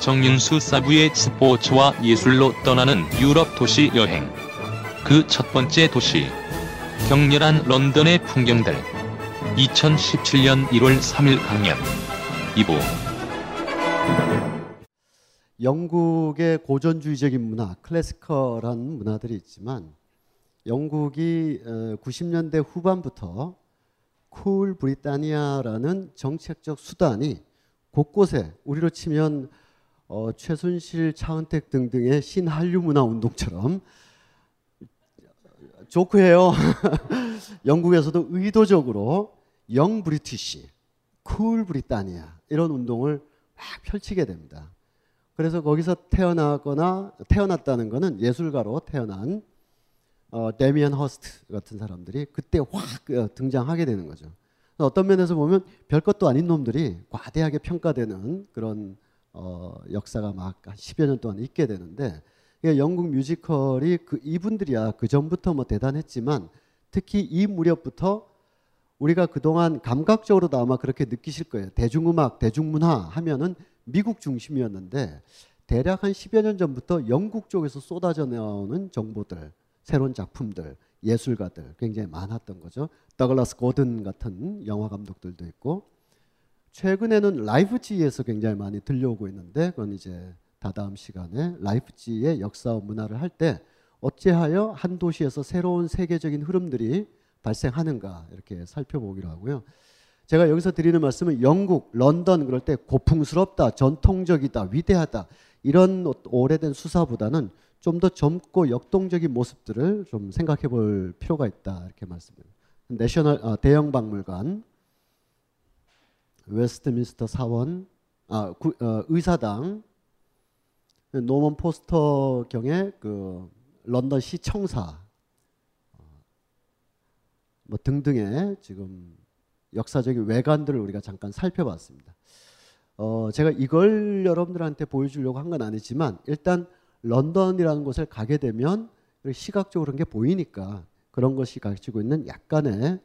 정윤수 사부의 스포츠와 예술로 떠나는 유럽 도시 여행. 그 첫 번째 도시. 격렬한 런던의 풍경들. 2017년 1월 3일 강연. 2부. 영국의 고전주의적인 문화, 클래시컬한 문화들이 있지만 영국이 90년대 후반부터 Cool Britannia라는 정책적 수단이 곳곳에 우리로 치면 어, 최순실, 차은택 등등의 신한류 문화 운동처럼 조크해요. 영국에서도 의도적으로 Young British, Cool Britannia 이런 운동을 막 펼치게 됩니다. 그래서 거기서 태어나거나 태어났다는 것은 예술가로 태어난 어, 데미안 허스트 같은 사람들이 그때 확 어, 등장하게 되는 거죠. 어떤 면에서 보면 별 것도 아닌 놈들이 과대하게 평가되는 그런 어, 역사가 막 한 10여 년 동안 있게 되는데 영국 뮤지컬이 그 이분들이야 그 전부터 뭐 대단했지만 특히 이 무렵부터 우리가 그동안 감각적으로도 아마 그렇게 느끼실 거예요. 대중음악, 대중문화 하면은 미국 중심이었는데 대략 한 10여 년 전부터 영국 쪽에서 쏟아져 나오는 정보들, 새로운 작품들, 예술가들 굉장히 많았던 거죠. 더글라스 고든 같은 영화 감독들도 있고 최근에는 라이프지에서 굉장히 많이 들려오고 있는데 그건 이제 다다음 시간에 라이프지의 역사와 문화를 할 때 어찌하여 한 도시에서 새로운 세계적인 흐름들이 발생하는가 이렇게 살펴보기로 하고요. 제가 여기서 드리는 말씀은 영국, 런던 그럴 때 고풍스럽다, 전통적이다, 위대하다 이런 오래된 수사보다는 좀 더 젊고 역동적인 모습들을 좀 생각해 볼 필요가 있다 이렇게 말씀드립니다. national 아, 대형 박물관 웨스트민스터 사원, 아, 구, 어, 의사당, 노먼 포스터 경의 그 런던 시 청사, 어, 뭐 등등의 지금 역사적인 외관들을 우리가 잠깐 살펴봤습니다. 어, 제가 이걸 여러분들한테 보여주려고 한 건 아니지만 일단 런던이라는 곳을 가게 되면 시각적으로 그런 게 보이니까 그런 것이 가지고 있는 약간의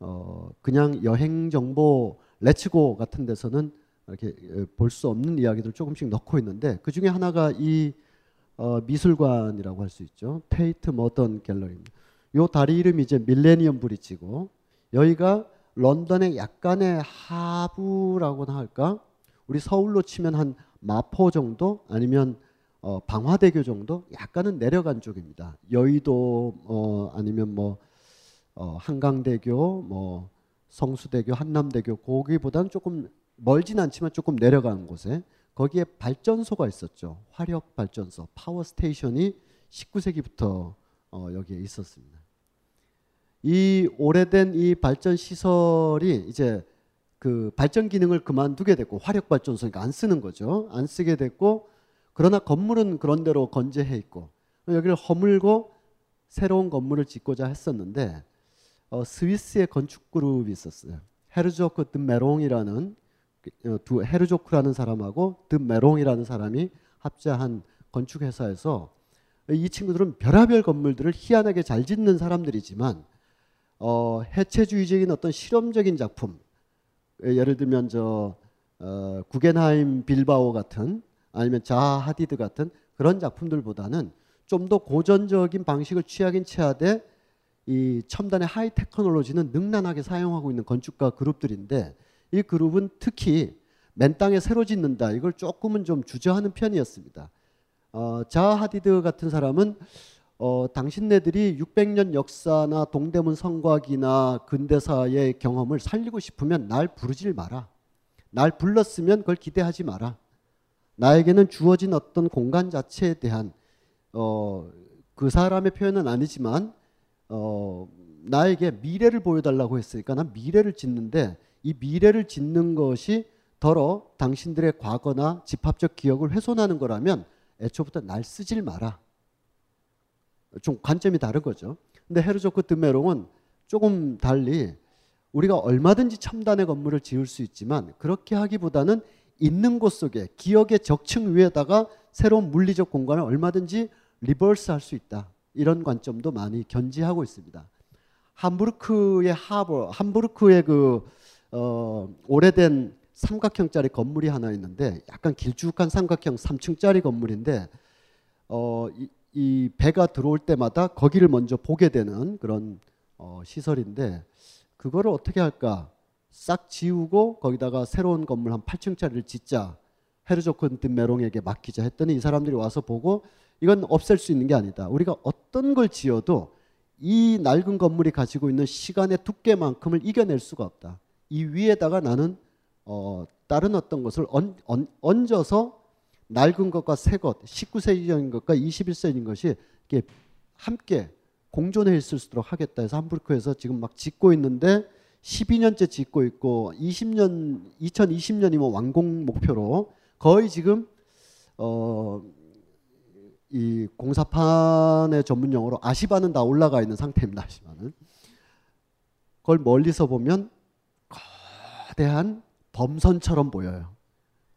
어, 그냥 여행 정보 레츠고 같은 데서는 이렇게 어, 볼수 없는 이야기들 조금씩 넣고 있는데 그 중에 하나가 이 어, 미술관이라고 할 수 있죠. 테이트 머던 갤러리입니다. 요 다리 이름이 이제 밀레니엄 브릿지고 여기가 런던의 약간의 하부라고나 할까? 우리 서울로 치면 한 마포 정도 아니면 어, 방화대교 정도 약간은 내려간 쪽입니다. 여의도 어, 아니면 뭐 어, 한강대교 뭐 성수대교, 한남대교 거기보다는 조금 멀진 않지만 조금 내려가는 곳에 거기에 발전소가 있었죠. 화력 발전소, power station이 19세기부터 어, 여기에 있었습니다. 이 오래된 이 발전 시설이 이제 그 발전 기능을 그만두게 됐고 화력 발전소니까 안 쓰는 거죠. 안 쓰게 됐고 그러나 건물은 그런 대로 건재해 있고 여기를 허물고 새로운 건물을 짓고자 했었는데 어, 스위스의 건축 그룹이 있었어요. 헤르조크 드 뫼롱이라는 어, 두 헤르조크라는 사람하고 드 뫼롱이라는 사람이 합자한 건축 회사에서 이 친구들은 별하별 건물들을 희한하게 잘 짓는 사람들이지만 어, 해체주의적인 어떤 실험적인 작품 예를 들면 저 어, 구겐하임 빌바오 같은 아니면 자하 하디드 같은 그런 작품들보다는 좀 더 고전적인 방식을 취하긴 취하되 이 첨단의 하이 테크놀로지는 능란하게 사용하고 있는 건축가 그룹들인데 이 그룹은 특히 맨 땅에 새로 짓는다 이걸 조금은 좀 주저하는 편이었습니다. 어, 자하 하디드 같은 사람은 어, 당신네들이 600년 역사나 동대문 성곽이나 근대사의 경험을 살리고 싶으면 날 부르질 마라. 날 불렀으면 그걸 기대하지 마라. 나에게는 주어진 어떤 공간 자체에 대한 어, 그 사람의 표현은 아니지만 어, 나에게 미래를 보여달라고 했으니까 난 미래를 짓는데 이 미래를 짓는 것이 더러 당신들의 과거나 집합적 기억을 훼손하는 거라면 애초부터 날 쓰질 마라. 좀 관점이 다른 거죠. 근데 헤르조크 드메롱은 조금 달리 우리가 얼마든지 첨단의 건물을 지을 수 있지만 그렇게 하기보다는 있는 곳 속에 기억의 적층 위에다가 새로운 물리적 공간을 얼마든지 rebirth 할 수 있다. 이런 관점도 많이 견지하고 있습니다. 함부르크의 하버, 함부르크의 그 어, 오래된 삼각형짜리 건물이 하나 있는데 약간 길쭉한 삼각형 3층짜리 건물인데 어, 이, 이 배가 들어올 때마다 거기를 먼저 보게 되는 그런 어, 시설인데 그거를 어떻게 할까? 싹 지우고 거기다가 새로운 건물 한 8층짜리를 짓자. 헤르조크 든메롱에게 맡기자 했더니 이 사람들이 와서 보고 이건 없앨 수 있는 게 아니다. 우리가 어떤 걸 지어도 이 낡은 건물이 가지고 있는 시간의 두께만큼을 이겨낼 수가 없다. 이 위에다가 나는 어, 다른 어떤 것을 얹, 얹, 어서 낡은 것과 새 것, 19세기적인 것과 21세기인 것이 이렇게 함께 공존해 있을 수 있도록 하겠다 해서 함부르크에서 지금 막 짓고 있는데 12년째 짓고 있고 20년 2020년이면 완공 목표로 거의 지금 어 이 공사판의 전문 용어로 아시바는 다 올라가 있는 상태입니다. 아시바는 그걸 멀리서 보면 거대한 범선처럼 보여요.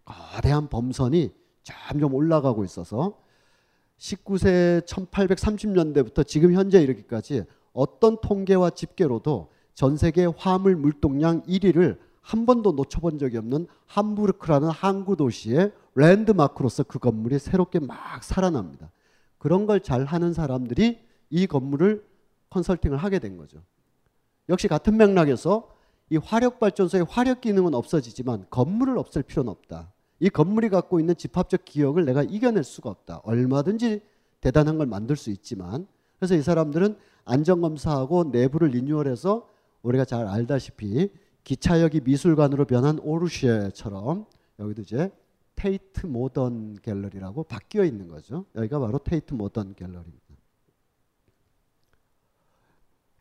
거대한 범선이 점점 올라가고 있어서 19세 1830년대부터 지금 현재 이르기까지 어떤 통계와 집계로도 전 세계 화물 물동량 1위를 한 번도 놓쳐본 적이 없는 함부르크라는 항구 도시의 랜드마크로서 그 건물이 새롭게 막 살아납니다. 그런 걸 잘 하는 사람들이 이 건물을 컨설팅을 하게 된 거죠. 역시 같은 맥락에서 이 화력 발전소의 화력 기능은 없어지지만 건물을 없앨 필요는 없다. 이 건물이 갖고 있는 집합적 기억을 내가 이겨낼 수가 없다. 얼마든지 대단한 걸 만들 수 있지만 그래서 이 사람들은 안전검사하고 내부를 리뉴얼해서 우리가 잘 알다시피 기차역이 미술관으로 변한 오르쉐처럼 여기도 이제 테이트 모던 갤러리라고 바뀌어 있는 거죠. 여기가 바로 테이트 모던 갤러리입니다.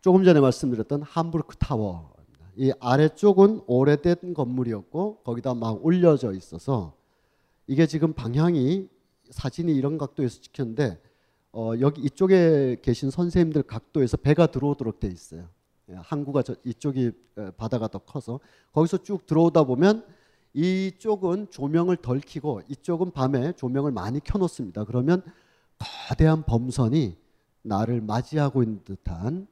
조금 전에 말씀드렸던 함부르크 타워 이 아래쪽은 오래된 건물이었고 거기다 막 올려져 있어서 이게 지금 방향이 사진이 이런 각도에서 찍혔는데 어, 여기 이쪽에 계신 선생님들 각도에서 배가 들어오도록 돼 있어요. 예, 항구가 저, 이쪽이 바다가 더 커서 거기서 쭉 들어오다 보면 이쪽은 조명을 덜 켜고 이쪽은 밤에 조명을 많이 켜놓습니다. 그러면 거대한 범선이 나를 맞이하고 있는 듯한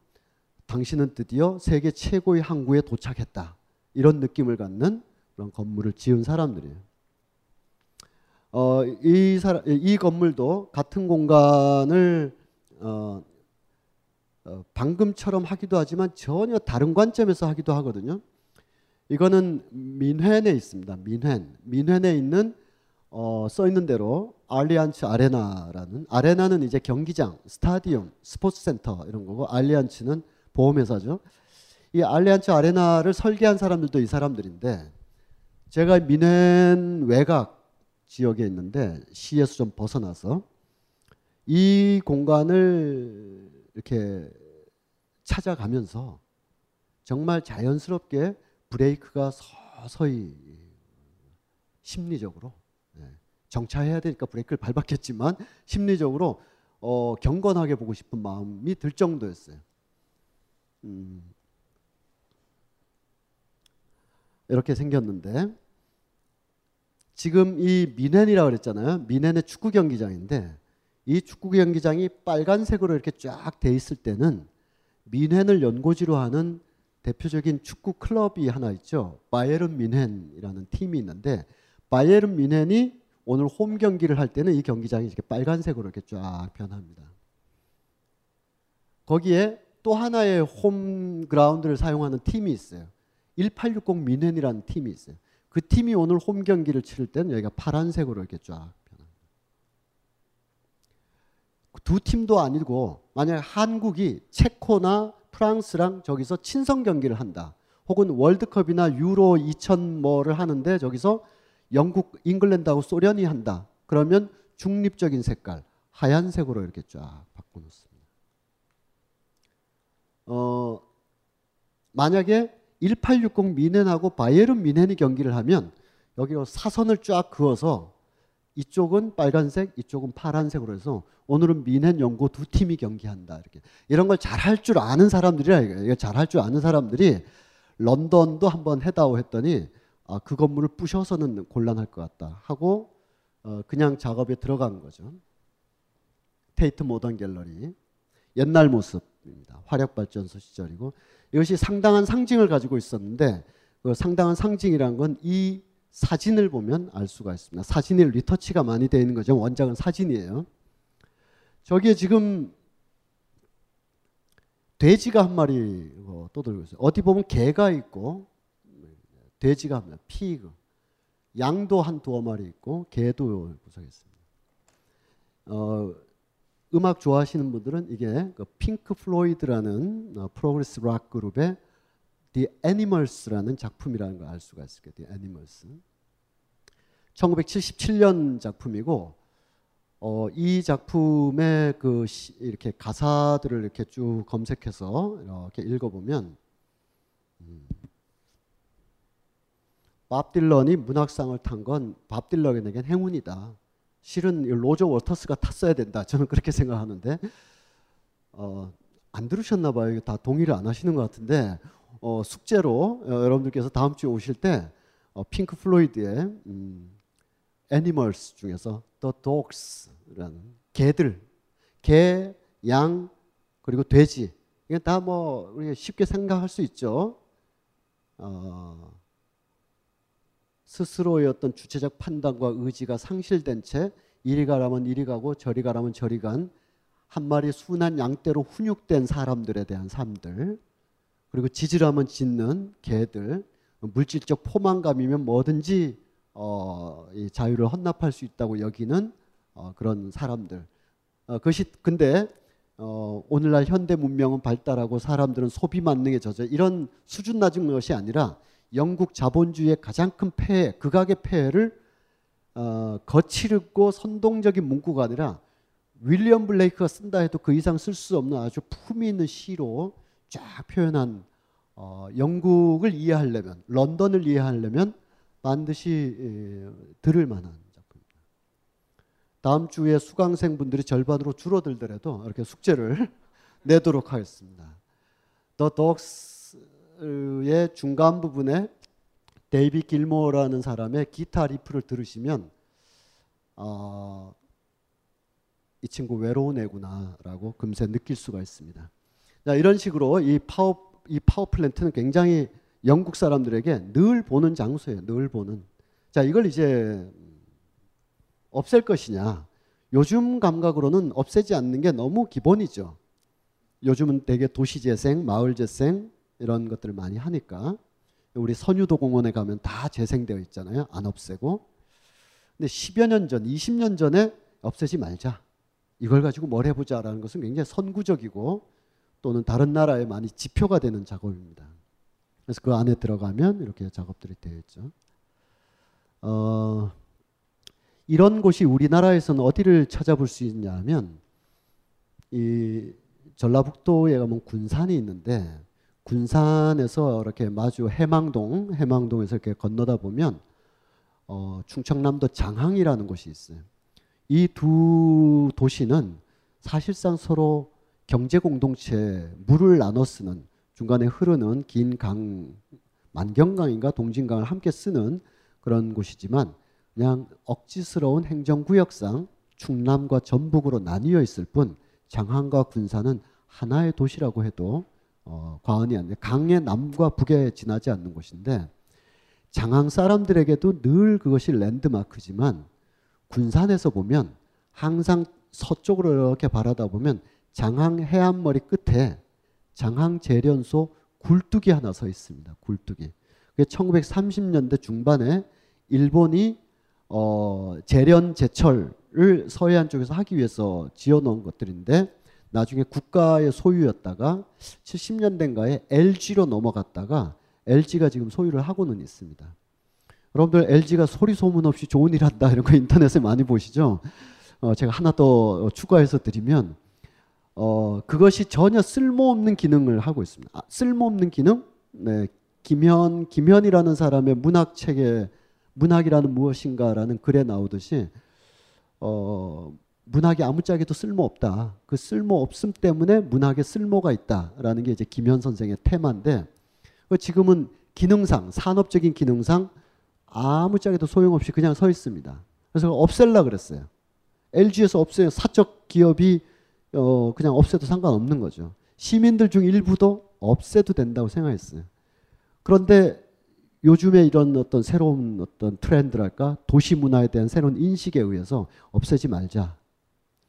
당신은 드디어 세계 최고의 항구에 도착했다. 이런 느낌을 갖는 그런 건물을 지은 사람들이에요. 어, 이, 사람, 이 건물도 같은 공간을 어, 어, 방금처럼 하기도 하지만 전혀 다른 관점에서 하기도 하거든요. 이거는 민헨에 있습니다. 민헨. 민헨에 있는 어, 써 있는 대로 알리안츠 아레나라는 아레나는 이제 경기장, 스타디움, 스포츠 센터 이런 거고 알리안츠는 보험회사죠. 이 알리안츠 아레나를 설계한 사람들도 이 사람들인데 제가 미넨 외곽 지역에 있는데 시에서 좀 벗어나서 이 공간을 이렇게 찾아가면서 정말 자연스럽게 브레이크가 서서히 심리적으로 예, 정차해야 되니까 브레이크를 밟았겠지만 심리적으로 어, 경건하게 보고 싶은 마음이 들 정도였어요. 음, 이렇게 생겼는데 지금 이 미넨이라고 그랬잖아요. 미넨의 축구 경기장인데 이 축구 경기장이 빨간색으로 이렇게 쫙 돼 있을 때는 미넨을 연고지로 하는 대표적인 축구 클럽이 하나 있죠. 바이에른 민헨이라는 팀이 있는데 바이에른 민헨이 오늘 홈 경기를 할 때는 이 경기장이 이렇게 빨간색으로 이렇게 쫙 변합니다. 거기에 또 하나의 홈 그라운드를 사용하는 팀이 있어요. 1860 민헨이라는 팀이 있어요. 그 팀이 오늘 홈 경기를 치를 때는 여기가 파란색으로 이렇게 쫙 변합니다. 두 팀도 아니고 만약 한국이 체코나 프랑스랑 저기서 친선 경기를 한다. 혹은 월드컵이나 유로 2000 뭐를 하는데 저기서 영국, 잉글랜드하고 소련이 한다. 그러면 중립적인 색깔, 하얀색으로 이렇게 쫙 바꿔 놓습니다. 어, 만약에 1860 미넨하고 바이에른 미넨이 경기를 하면 여기로 사선을 쫙 그어서 이쪽은 빨간색, 이쪽은 파란색으로 해서 오늘은 미넨 연구 두 팀이 경기한다 이렇게 이런 걸 잘 할 줄 아는 사람들이라 이게 잘할 줄 아는 사람들이 런던도 한번 해다오 했더니 아, 그 건물을 부셔서는 곤란할 것 같다 하고 어, 그냥 작업에 들어간 거죠. 테이트 모던 갤러리 옛날 모습입니다. 화력 발전소 시절이고 이것이 상당한 상징을 가지고 있었는데 그 상당한 상징이란 건 이 사진을 보면 알 수가 있습니다. 사진이 리터치가 많이 되어 있는 거죠. 원작은 사진이에요. 저기에 지금 돼지가 한 마리 어, 떠들고 있어요. 어디 보면 개가 있고 돼지가 한 마리, pig, 양도 한 두어 마리 있고 개도 구성했습니다. 어, 음악 좋아하시는 분들은 이게 그 핑크 플로이드라는 어, progress 락 그룹의 The Animals라는 작품이라는 걸 알 수가 있을 거예요. The Animals. 1977년 작품이고 어, 이 작품의 그 시, 이렇게 가사들을 이렇게 쭉 검색해서 이렇게 읽어보면 음, 밥 딜런이 문학상을 탄 건 밥 딜런에겐 행운이다. 실은 로저 워터스가 탔어야 된다. 저는 그렇게 생각하는데 어, 안 들으셨나 봐요. 다 동의를 안 하시는 것 같은데 어, 숙제로 어, 여러분들께서 다음 주에 오실 때 어, 핑크 플로이드의 음, Animals 중에서 The Dogs라는 개들, 개, 양 그리고 돼지 이게 다 뭐 우리가 쉽게 생각할 수 있죠. 어, 스스로의 어떤 주체적 판단과 의지가 상실된 채 이리 가라면 이리 가고 저리 가라면 저리 간 한 마리 순한 양떼로 훈육된 사람들에 대한 삶들 그리고 지지라면 짖는 개들 물질적 포만감이면 뭐든지 어, 이 자유를 헌납할 수 있다고 여기는 어, 그런 사람들. 어, 그것이 근데 어, 오늘날 현대 문명은 발달하고 사람들은 소비 만능에 젖어 이런 수준 낮은 것이 아니라 영국 자본주의의 가장 큰 폐해, 극악의 폐해를 어, 거칠고 선동적인 문구가 아니라 윌리엄 블레이크가 쓴다 해도 그 이상 쓸 수 없는 아주 품위 있는 시로 쫙 표현한 어, 영국을 이해하려면 런던을 이해하려면 반드시 에, 들을 만한 작품입니다. 다음 주에 수강생 분들이 절반으로 줄어들더라도 이렇게 숙제를 내도록 하겠습니다. The Dogs의 중간 부분에 데이비 길모어라는 사람의 기타 riff를 들으시면 어, 이 친구 외로운 애구나라고 금세 느낄 수가 있습니다. 자, 이런 식으로 이 파워 이 파워 플랜트는 굉장히 영국 사람들에게 늘 보는 장소예요. 늘 보는. 자, 이걸 이제 없앨 것이냐? 요즘 감각으로는 없애지 않는 게 너무 기본이죠. 요즘은 대개 도시 재생, 마을 재생 이런 것들을 많이 하니까 우리 선유도 공원에 가면 다 재생되어 있잖아요. 안 없애고. 근데 10여 년 전, 20년 전에 없애지 말자. 이걸 가지고 뭘 해보자라는 것은 굉장히 선구적이고 또는 다른 나라에 많이 지표가 되는 작업입니다. 그래서 그 안에 들어가면 이렇게 작업들이 되어 있죠. 어, 이런 곳이 우리나라에서는 어디를 찾아볼 수 있냐 하면 이 전라북도에 가면 군산이 있는데 군산에서 이렇게 마주 해망동, 해망동에서 이렇게 건너다 보면 어, 충청남도 장항이라는 곳이 있어요. 이 두 도시는 사실상 서로 경제 공동체 물을 나눠 쓰는 중간에 흐르는 긴 강 만경강인가 동진강을 함께 쓰는 그런 곳이지만 그냥 억지스러운 행정구역상 충남과 전북으로 나뉘어 있을 뿐 장항과 군산은 하나의 도시라고 해도 어, 과언이 아니에요. 강의 남과 북에 지나지 않는 곳인데 장항 사람들에게도 늘 그것이 랜드마크지만 군산에서 보면 항상 서쪽으로 이렇게 바라다 보면 장항 해안머리 끝에 장항 재련소 굴뚝이 하나 서 있습니다. 굴뚝이. 1930년대 중반에 일본이 어, 재련 제철을 서해안 쪽에서 하기 위해서 지어놓은 것들인데 나중에 국가의 소유였다가 70년대인가에 LG로 넘어갔다가 LG가 지금 소유를 하고는 있습니다. 여러분들 LG가 소리 소문 없이 좋은 일 한다 이런 거 인터넷에 많이 보시죠? 어, 제가 하나 더 추가해서 드리면 어, 그것이 전혀 쓸모없는 기능을 하고 있습니다. 아, 쓸모없는 기능? 네. 김현, 김현이라는 사람의 문학 책에 문학이라는 무엇인가라는 글에 나오듯이 어, 문학이 아무짝에도 쓸모 없다. 그 쓸모 없음 때문에 문학에 쓸모가 있다라는 게 이제 김현 선생의 테마인데 그 지금은 기능상 산업적인 기능상 아무짝에도 소용없이 그냥 서 있습니다. 그래서 없앨라 그랬어요. LG에서 없애요. 사적 기업이 어 그냥 없애도 상관없는 거죠. 시민들 중 일부도 없애도 된다고 생각했어요. 그런데 요즘에 이런 어떤 새로운 어떤 트렌드랄까 도시 문화에 대한 새로운 인식에 의해서 없애지 말자.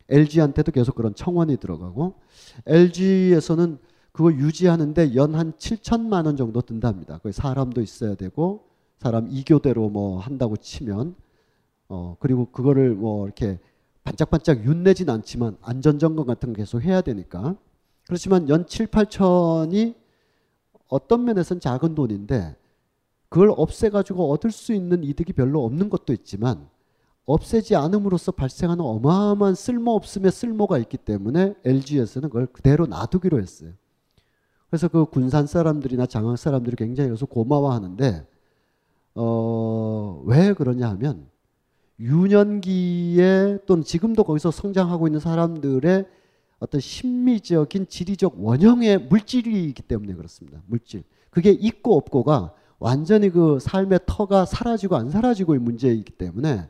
LG한테도 계속 그런 청원이 들어가고 LG에서는 그거 유지하는데 연 한 7천만 원 정도 든답니다. 그 사람도 있어야 되고 사람 이교대로 뭐 한다고 치면 어 그리고 그거를 뭐 이렇게 반짝반짝 윤내진 않지만 안전점검 같은 거 계속 해야 되니까 그렇지만 연 7, 8천이 어떤 면에서는 작은 돈인데 그걸 없애가지고 얻을 수 있는 이득이 별로 없는 것도 있지만 없애지 않음으로써 발생하는 어마어마한 쓸모없음의 쓸모가 있기 때문에 LG에서는 그걸 그대로 놔두기로 했어요. 그래서 그 군산 사람들이나 장항 사람들이 굉장히 여기서 고마워하는데 어, 왜 그러냐 하면 유년기에 또는 지금도 거기서 성장하고 있는 사람들의 어떤 심미적인 지리적 원형의 물질이기 때문에 그렇습니다. 물질. 그게 있고 없고가 완전히 그 삶의 터가 사라지고 안 사라지고의 문제이기 때문에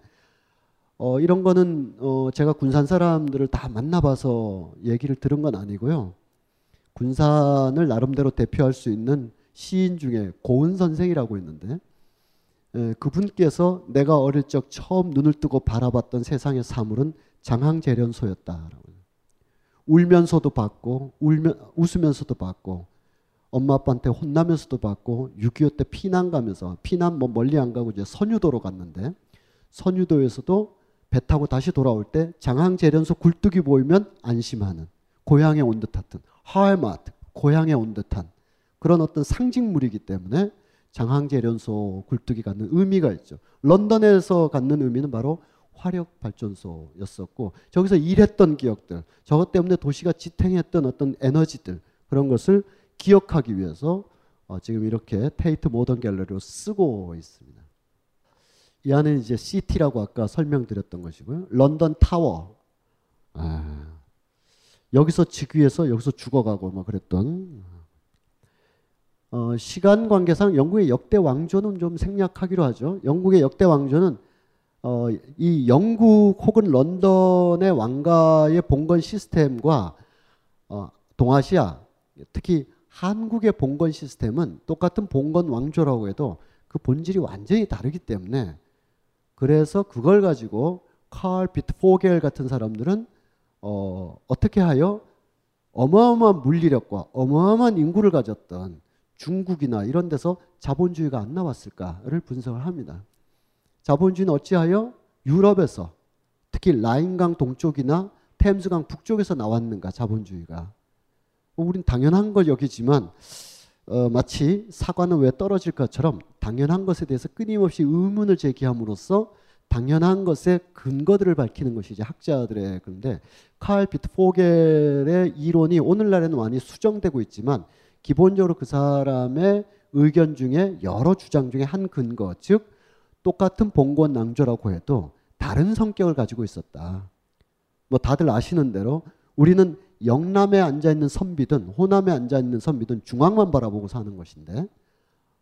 어, 이런 거는 어, 제가 군산 사람들을 다 만나봐서 얘기를 들은 건 아니고요. 군산을 나름대로 대표할 수 있는 시인 중에 고은 선생이라고 있는데 에, 그분께서 내가 어릴 적 처음 눈을 뜨고 바라봤던 세상의 사물은 장항재련소였다라고. 울면서도 봤고 울면 웃으면서도 봤고 엄마 아빠한테 혼나면서도 봤고 6.25 때 피난 가면서 피난 뭐 멀리 안 가고 이제 선유도로 갔는데 선유도에서도 배 타고 다시 돌아올 때 장항재련소 굴뚝이 보이면 안심하는 고향에 온듯 같은 하알마트 고향에 온 듯한 그런 어떤 상징물이기 때문에 장항제련소 굴뚝이 갖는 의미가 있죠. 런던에서 갖는 의미는 바로 화력 발전소였었고 저기서 일했던 기억들 저것 때문에 도시가 지탱했던 어떤 에너지들 그런 것을 기억하기 위해서 어, 지금 이렇게 테이트 모던 갤러리로 쓰고 있습니다. 이 안에 이제 시티라고 아까 설명드렸던 것이고요. 런던 타워. 아, 여기서 즉위해서 여기서 죽어가고 뭐 그랬던 어, 시간 관계상 영국의 역대 왕조는 좀 생략하기로 하죠. 영국의 역대 왕조는 어, 이 영국 혹은 런던의 왕가의 봉건 시스템과 어, 동아시아 특히 한국의 봉건 시스템은 똑같은 봉건 왕조라고 해도 그 본질이 완전히 다르기 때문에 그래서 그걸 가지고 칼 비트 포겔 같은 사람들은 어, 어떻게 하여 어마어마한 물리력과 어마어마한 인구를 가졌던 중국이나 이런 데서 자본주의가 안 나왔을까를 분석을 합니다. 자본주의는 어찌하여 유럽에서 특히 라인강 동쪽이나 템스강 북쪽에서 나왔는가 자본주의가 뭐 우린 당연한 걸 여기지만 어, 마치 사과는 왜 떨어질 것처럼 당연한 것에 대해서 끊임없이 의문을 제기함으로써 당연한 것의 근거들을 밝히는 것이 이제 학자들의 그런데 칼 비트 포겔의 이론이 오늘날에는 많이 수정되고 있지만 기본적으로 그 사람의 의견 중에 여러 주장 중에 한 근거 즉 똑같은 봉건 낭조라고 해도 다른 성격을 가지고 있었다. 뭐 다들 아시는 대로 우리는 영남에 앉아 있는 선비든 호남에 앉아 있는 선비든 중앙만 바라보고 사는 것인데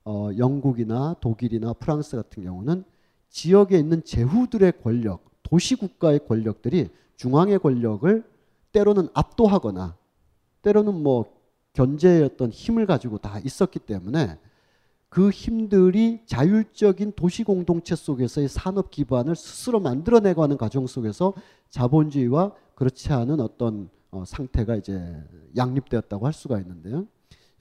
어, 영국이나 독일이나 프랑스 같은 경우는 지역에 있는 제후들의 권력, 도시 국가의 권력들이 중앙의 권력을 때로는 압도하거나 때로는 뭐 견제의 어떤 힘을 가지고 다 있었기 때문에 그 힘들이 자율적인 도시 공동체 속에서의 산업 기반을 스스로 만들어내고 하는 과정 속에서 자본주의와 그렇지 않은 어떤 어, 상태가 이제 양립되었다고 할 수가 있는데요.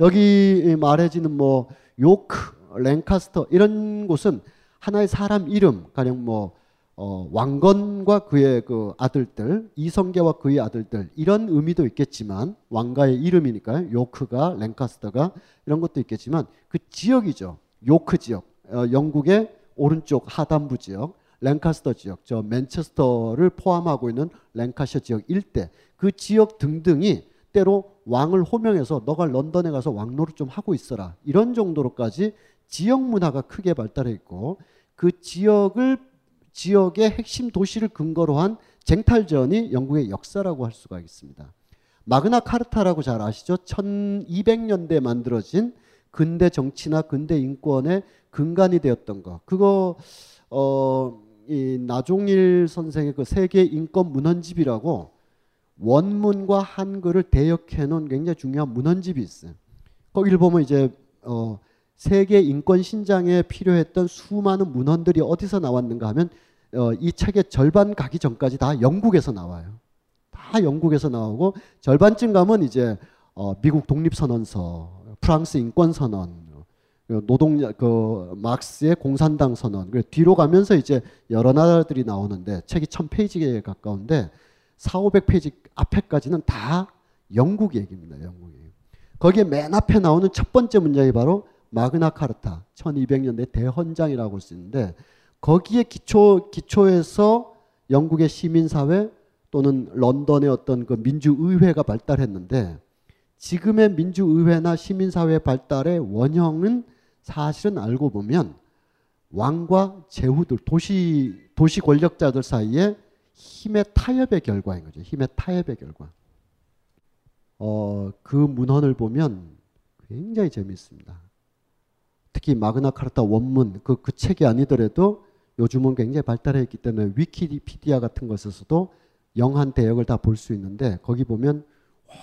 여기 말해지는 뭐 요크, 랭카스터 이런 곳은 하나의 사람 이름, 가령 뭐 어, 왕건과 그의 그 아들들, 이성계와 그의 아들들 이런 의미도 있겠지만 왕가의 이름이니까요. 요크가 랭카스터가 이런 것도 있겠지만 그 지역이죠. 요크 지역, 어, 영국의 오른쪽 하단부 지역, 랭카스터 지역, 저 맨체스터를 포함하고 있는 랭카셔 지역 일대 그 지역 등등이 때로 왕을 호명해서 너가 런던에 가서 왕노릇 좀 하고 있어라 이런 정도로까지 지역 문화가 크게 발달해 있고 그 지역을 지역의 핵심 도시를 근거로 한 쟁탈전이 영국의 역사라고 할 수가 있습니다. 마그나 카르타라고 잘 아시죠? 1200년대에 만들어진 근대 정치나 근대 인권의 근간이 되었던 거. 그거 어, 이 나종일 선생의 그 세계 인권 문헌집이라고 원문과 한글을 대역해 놓은 굉장히 중요한 문헌집이 있어요. 거기를 보면 이제 어, 세계 인권 신장에 필요했던 수많은 문헌들이 어디서 나왔는가 하면 어, 이 책의 절반 가기 전까지 다 영국에서 나와요. 다 영국에서 나오고 절반쯤 가면 이제 어, 미국 독립선언서, 프랑스 인권선언, 노동 그 막스의 공산당 선언. 그 뒤로 가면서 이제 여러 나라들이 나오는데 책이 천 페이지에 가까운데 4, 500페이지 앞에까지는 다 영국 얘기입니다. 영국 얘기. 거기에 맨 앞에 나오는 첫 번째 문장이 바로 마그나 카르타 1200년대 대헌장이라고 할 수 있는데 거기에 기초 기초에서 영국의 시민 사회 또는 런던의 어떤 그 민주의회가 발달했는데 지금의 민주의회나 시민사회 발달의 원형은 사실은 알고 보면 왕과 제후들 도시 도시 권력자들 사이에 힘의 타협의 결과인 거죠. 힘의 타협의 결과. 어, 그 문헌을 보면 굉장히 재미있습니다. 특히 마그나 카르타 원문 그, 그 책이 아니더라도 요즘은 굉장히 발달해 있기 때문에 위키피디아 같은 것에서도 영한 대역을 다 볼 수 있는데 거기 보면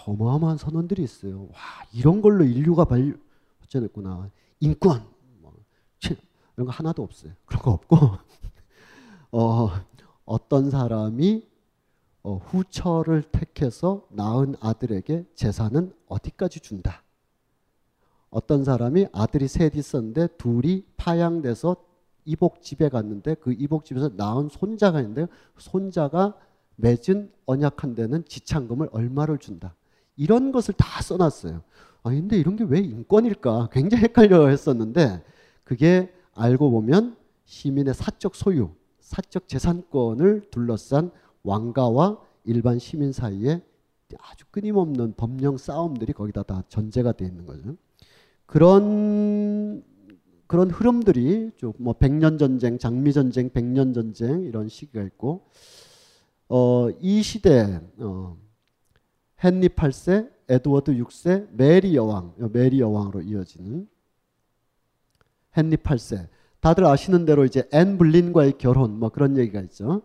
어마어마한 선언들이 있어요. 와 이런 걸로 인류가 발전했구나. 인권 뭐, 이런 거 하나도 없어요. 그런 거 없고 어, 어떤 사람이 어, 후처를 택해서 낳은 아들에게 재산은 어디까지 준다. 어떤 사람이 아들이 셋 있었는데 둘이 파양돼서 이복 집에 갔는데 그 이복 집에서 낳은 손자가 있는데 손자가 맺은 언약한 데는 지참금을 얼마를 준다. 이런 것을 다 써놨어요. 아, 근데 이런 게 왜 인권일까? 굉장히 헷갈려 했었는데 그게 알고 보면 시민의 사적 소유, 사적 재산권을 둘러싼 왕가와 일반 시민 사이에 아주 끊임없는 법령 싸움들이 거기다 다 전제가 되어 있는 거죠. 그런 그런 흐름들이 좀뭐 백년 전쟁, 장미 전쟁, 백년 전쟁 이런 시기가 있고 어, 이 시대 어, 헨리 8세, 에드워드 6세, 메리 여왕, 메리 여왕으로 이어지는 헨리 8세. 다들 아시는 대로 이제 앤 불린과의 결혼 뭐 그런 얘기가 있죠.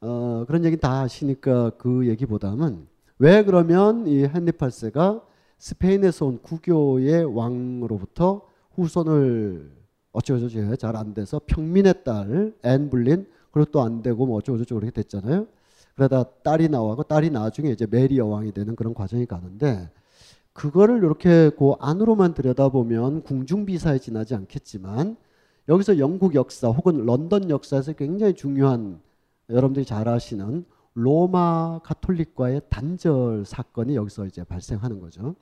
어, 그런 얘기 다 아시니까 그 얘기보다는 왜 그러면 이 헨리 8세가 스페인에서 온 구교의 왕으로부터 후손을 어쩌고저쩌고 잘 안 돼서 평민의 딸 앤 불린 그리고 또 안 되고 뭐 어쩌고저쩌고 그렇게 됐잖아요. 그러다 딸이 나와고 딸이 나중에 이제 메리 여왕이 되는 그런 과정이 가는데 그거를 이렇게 그 안으로만 들여다보면 궁중비사에 지나지 않겠지만 여기서 영국 역사 혹은 런던 역사에서 굉장히 중요한 여러분들이 잘 아시는 로마 가톨릭과의 단절 사건이 여기서 이제 발생하는 거죠.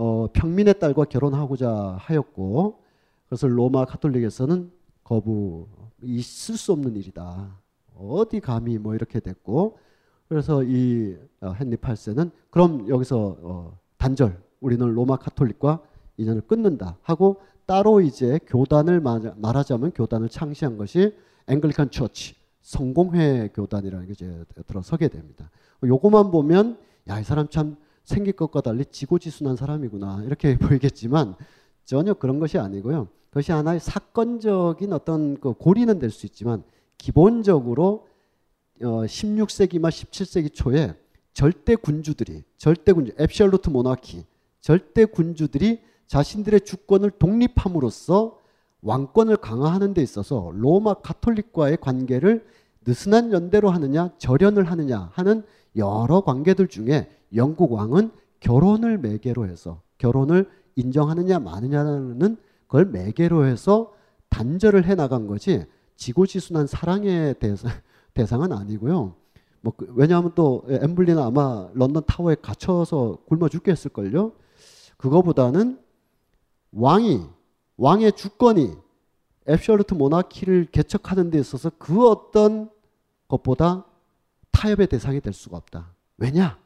어, 평민의 딸과 결혼하고자 하였고 그것을 로마 가톨릭에서는 거부 있을 수 없는 일이다. 어디 감히 뭐 이렇게 됐고 그래서 이 어, 헨리 8세는 그럼 여기서 어, 단절 우리는 로마 카톨릭과 인연을 끊는다 하고 따로 이제 교단을 말하자면 교단을 창시한 것이 Anglican Church 성공회 교단이라는 게 이제 들어서게 됩니다. 요거만 보면 야 이 사람 참 생긴 것과 달리 지고지순한 사람이구나 이렇게 보이겠지만 전혀 그런 것이 아니고요. 그것이 하나의 사건적인 어떤 그 고리는 될 수 있지만 기본적으로 어 16세기 말 17세기 초에 절대 군주들이 절대 군주 앱셜루트 모나키 절대 군주들이 자신들의 주권을 독립함으로써 왕권을 강화하는 데 있어서 로마 가톨릭과의 관계를 느슨한 연대로 하느냐 절연을 하느냐 하는 여러 관계들 중에 영국 왕은 결혼을 매개로 해서 결혼을 인정하느냐 마느냐는 그걸 매개로 해서 단절을 해 나간 거지 지고지순한 사랑의 대상, 대상은 아니고요. 뭐 그, 왜냐하면 또 엠블리는 아마 런던 타워에 갇혀서 굶어 죽겠을 걸요. 그거보다는 왕이 왕의 주권이 앱셜루트 모나키를 개척하는 데 있어서 그 어떤 것보다 타협의 대상이 될 수가 없다. 왜냐?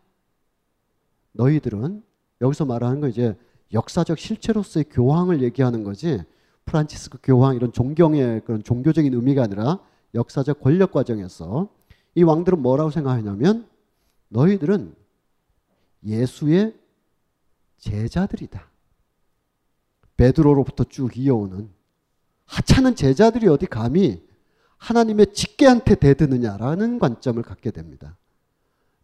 너희들은 여기서 말하는 거 이제 역사적 실체로서의 교황을 얘기하는 거지 프란치스코 교황 이런 존경의 그런 종교적인 의미가 아니라 역사적 권력 과정에서 이 왕들은 뭐라고 생각하냐면 너희들은 예수의 제자들이다. 베드로로부터 쭉 이어오는 하찮은 제자들이 어디 감히 하나님의 직계한테 대드느냐라는 관점을 갖게 됩니다.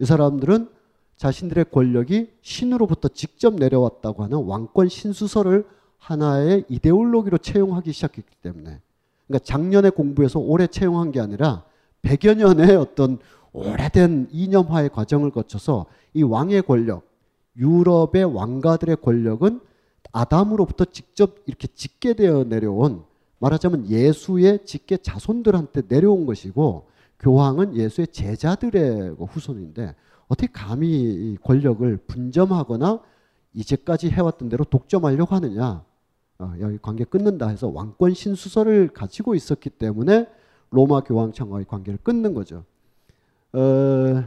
이 사람들은 자신들의 권력이 신으로부터 직접 내려왔다고 하는 왕권 신수설을 하나의 이데올로기로 채용하기 시작했기 때문에 그러니까 작년에 공부해서 올해 채용한 게 아니라 100여 년의 어떤 오래된 이념화의 과정을 거쳐서 이 왕의 권력, 유럽의 왕가들의 권력은 아담으로부터 직접 이렇게 직계 되어 내려온 말하자면 예수의 직계 자손들한테 내려온 것이고 교황은 예수의 제자들의 후손인데 어떻게 감히 권력을 분점하거나 이제까지 해왔던 대로 독점하려고 하느냐. 어, 여기 관계 끊는다 해서 왕권 신수설을 가지고 있었기 때문에 로마 교황청과의 관계를 끊는 거죠. 어,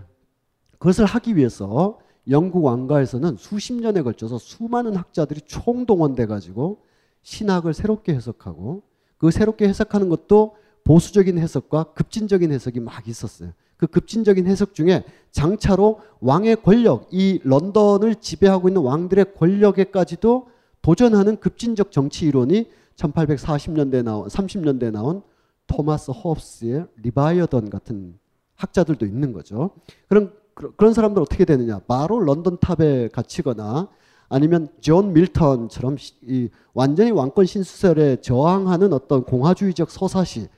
그것을 하기 위해서 영국 왕가에서는 수십 년에 걸쳐서 수많은 학자들이 총동원돼 가지고 신학을 새롭게 해석하고 그 새롭게 해석하는 것도 보수적인 해석과 급진적인 해석이 막 있었어요. 그 급진적인 해석 중에 장차로 왕의 권력, 이 런던을 지배하고 있는 왕들의 권력에까지도 도전하는 급진적 정치 이론이 1840년대에 나온 30년대에 나온 토마스 호흡스의 리바이어던 같은 학자들도 있는 거죠. 그럼 그런 사람들 어떻게 되느냐? 바로 런던 탑에 갇히거나 아니면 존 밀턴처럼 이 완전히 왕권 신수설에 저항하는 어떤 공화주의적 서사시,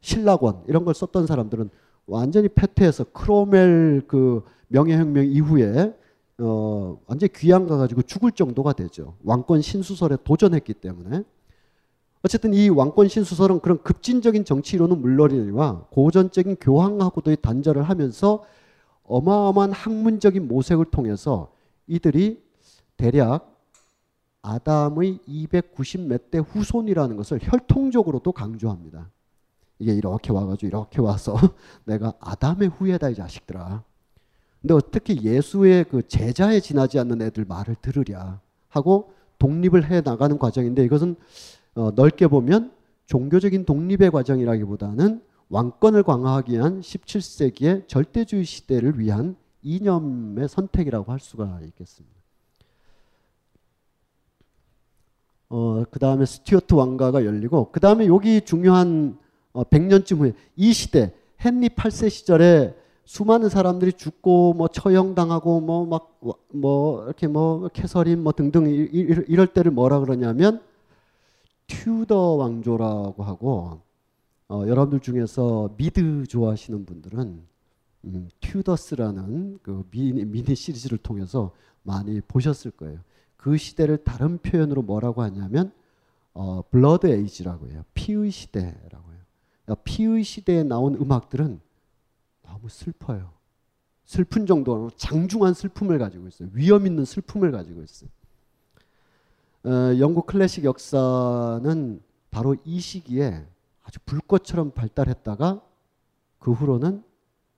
실낙원 이런 걸 썼던 사람들은 완전히 패퇴해서 크롬웰 그 명예혁명 이후에 어 완전히 귀양 가가지고 죽을 정도가 되죠. 왕권 신수설에 도전했기 때문에. 어쨌든 이 왕권 신수설은 그런 급진적인 정치로는 물론이거니와 고전적인 교황하고도의 단절을 하면서 어마어마한 학문적인 모색을 통해서 이들이 대략 아담의 290 몇 대 후손이라는 것을 혈통적으로도 강조합니다. 이게 이렇게 와가지고 이렇게 와서 내가 아담의 후예다 이 자식들아. 근데 어떻게 예수의 그 제자에 지나지 않는 애들 말을 들으랴 하고 독립을 해 나가는 과정인데 이것은 어 넓게 보면 종교적인 독립의 과정이라기보다는 왕권을 강화하기 위한 17세기의 절대주의 시대를 위한 이념의 선택이라고 할 수가 있겠습니다. 어, 그 다음에 스튜어트 왕가가 열리고, 그 다음에 여기 중요한 어, 100년쯤 후에 이 시대, 헨리 8세 시절에 수많은 사람들이 죽고 뭐 처형당하고 뭐 막뭐 뭐 이렇게 뭐 캐서린 뭐 등등 이럴 때를 뭐라 그러냐면 튜더 왕조라고 하고 어, 여러분들 중에서 미드 좋아하시는 분들은 음, Tudors라는 그 미니, 미니 시리즈를 통해서 많이 보셨을 거예요. 그 시대를 다른 표현으로 뭐라고 하냐면 어, Blood Age라고 해요. 피의 시대라고. 그러니까 피의 시대에 나온 음악들은 너무 슬퍼요. 슬픈 정도로 장중한 슬픔을 가지고 있어요. 위엄 있는 슬픔을 가지고 있어요. 어, 영국 클래식 역사는 바로 이 시기에 아주 불꽃처럼 발달했다가 그 후로는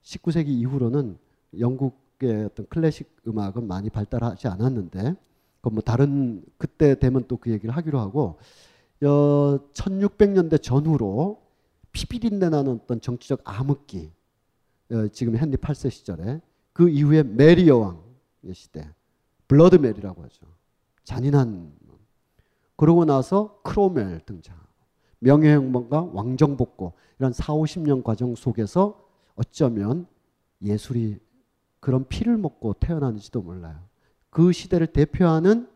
19세기 이후로는 영국의 어떤 클래식 음악은 많이 발달하지 않았는데 그뭐 다른 그때 되면 또 그 얘기를 하기로 하고 어, 1600년대 전후로 피비린내 나는 어떤 정치적 암흑기 어, 지금 헨리 8세 시절에 그 이후에 메리 여왕 시대 Bloody Mary라고 하죠. 잔인한 그러고 나서 크롬웰 등장. 명예혁명과 왕정복고 이런 4, 50년 과정 속에서 어쩌면 예술이 그런 피를 먹고 태어났는지도 몰라요. 그 시대를 대표하는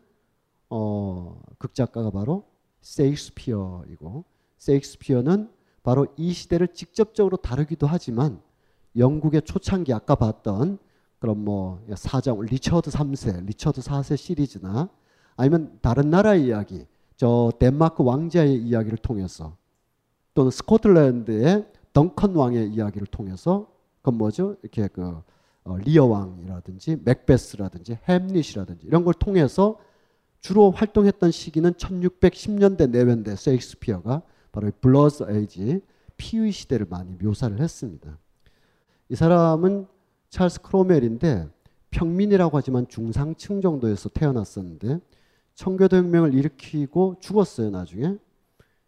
어, 극작가가 바로 셰익스피어이고 셰익스피어는 바로 이 시대를 직접적으로 다루기도 하지만 영국의 초창기 아까 봤던 그런 뭐 사장 리처드 3세, 리처드 4세 시리즈나 아니면 다른 나라의 이야기 저 덴마크 왕자의 이야기를 통해서 또는 스코틀랜드의 덩컨 왕의 이야기를 통해서 그건 뭐죠? 이렇게 그 어, 리어 왕이라든지 맥베스라든지 햄릿이라든지 이런 걸 통해서 주로 활동했던 시기는 1610년대 내외인데 셰익스피어가 바로 Blood Age 피의 시대를 많이 묘사를 했습니다. 이 사람은 찰스 크롬웰인데 평민이라고 하지만 중상층 정도에서 태어났었는데 청교도 혁명을 일으키고 죽었어요 나중에.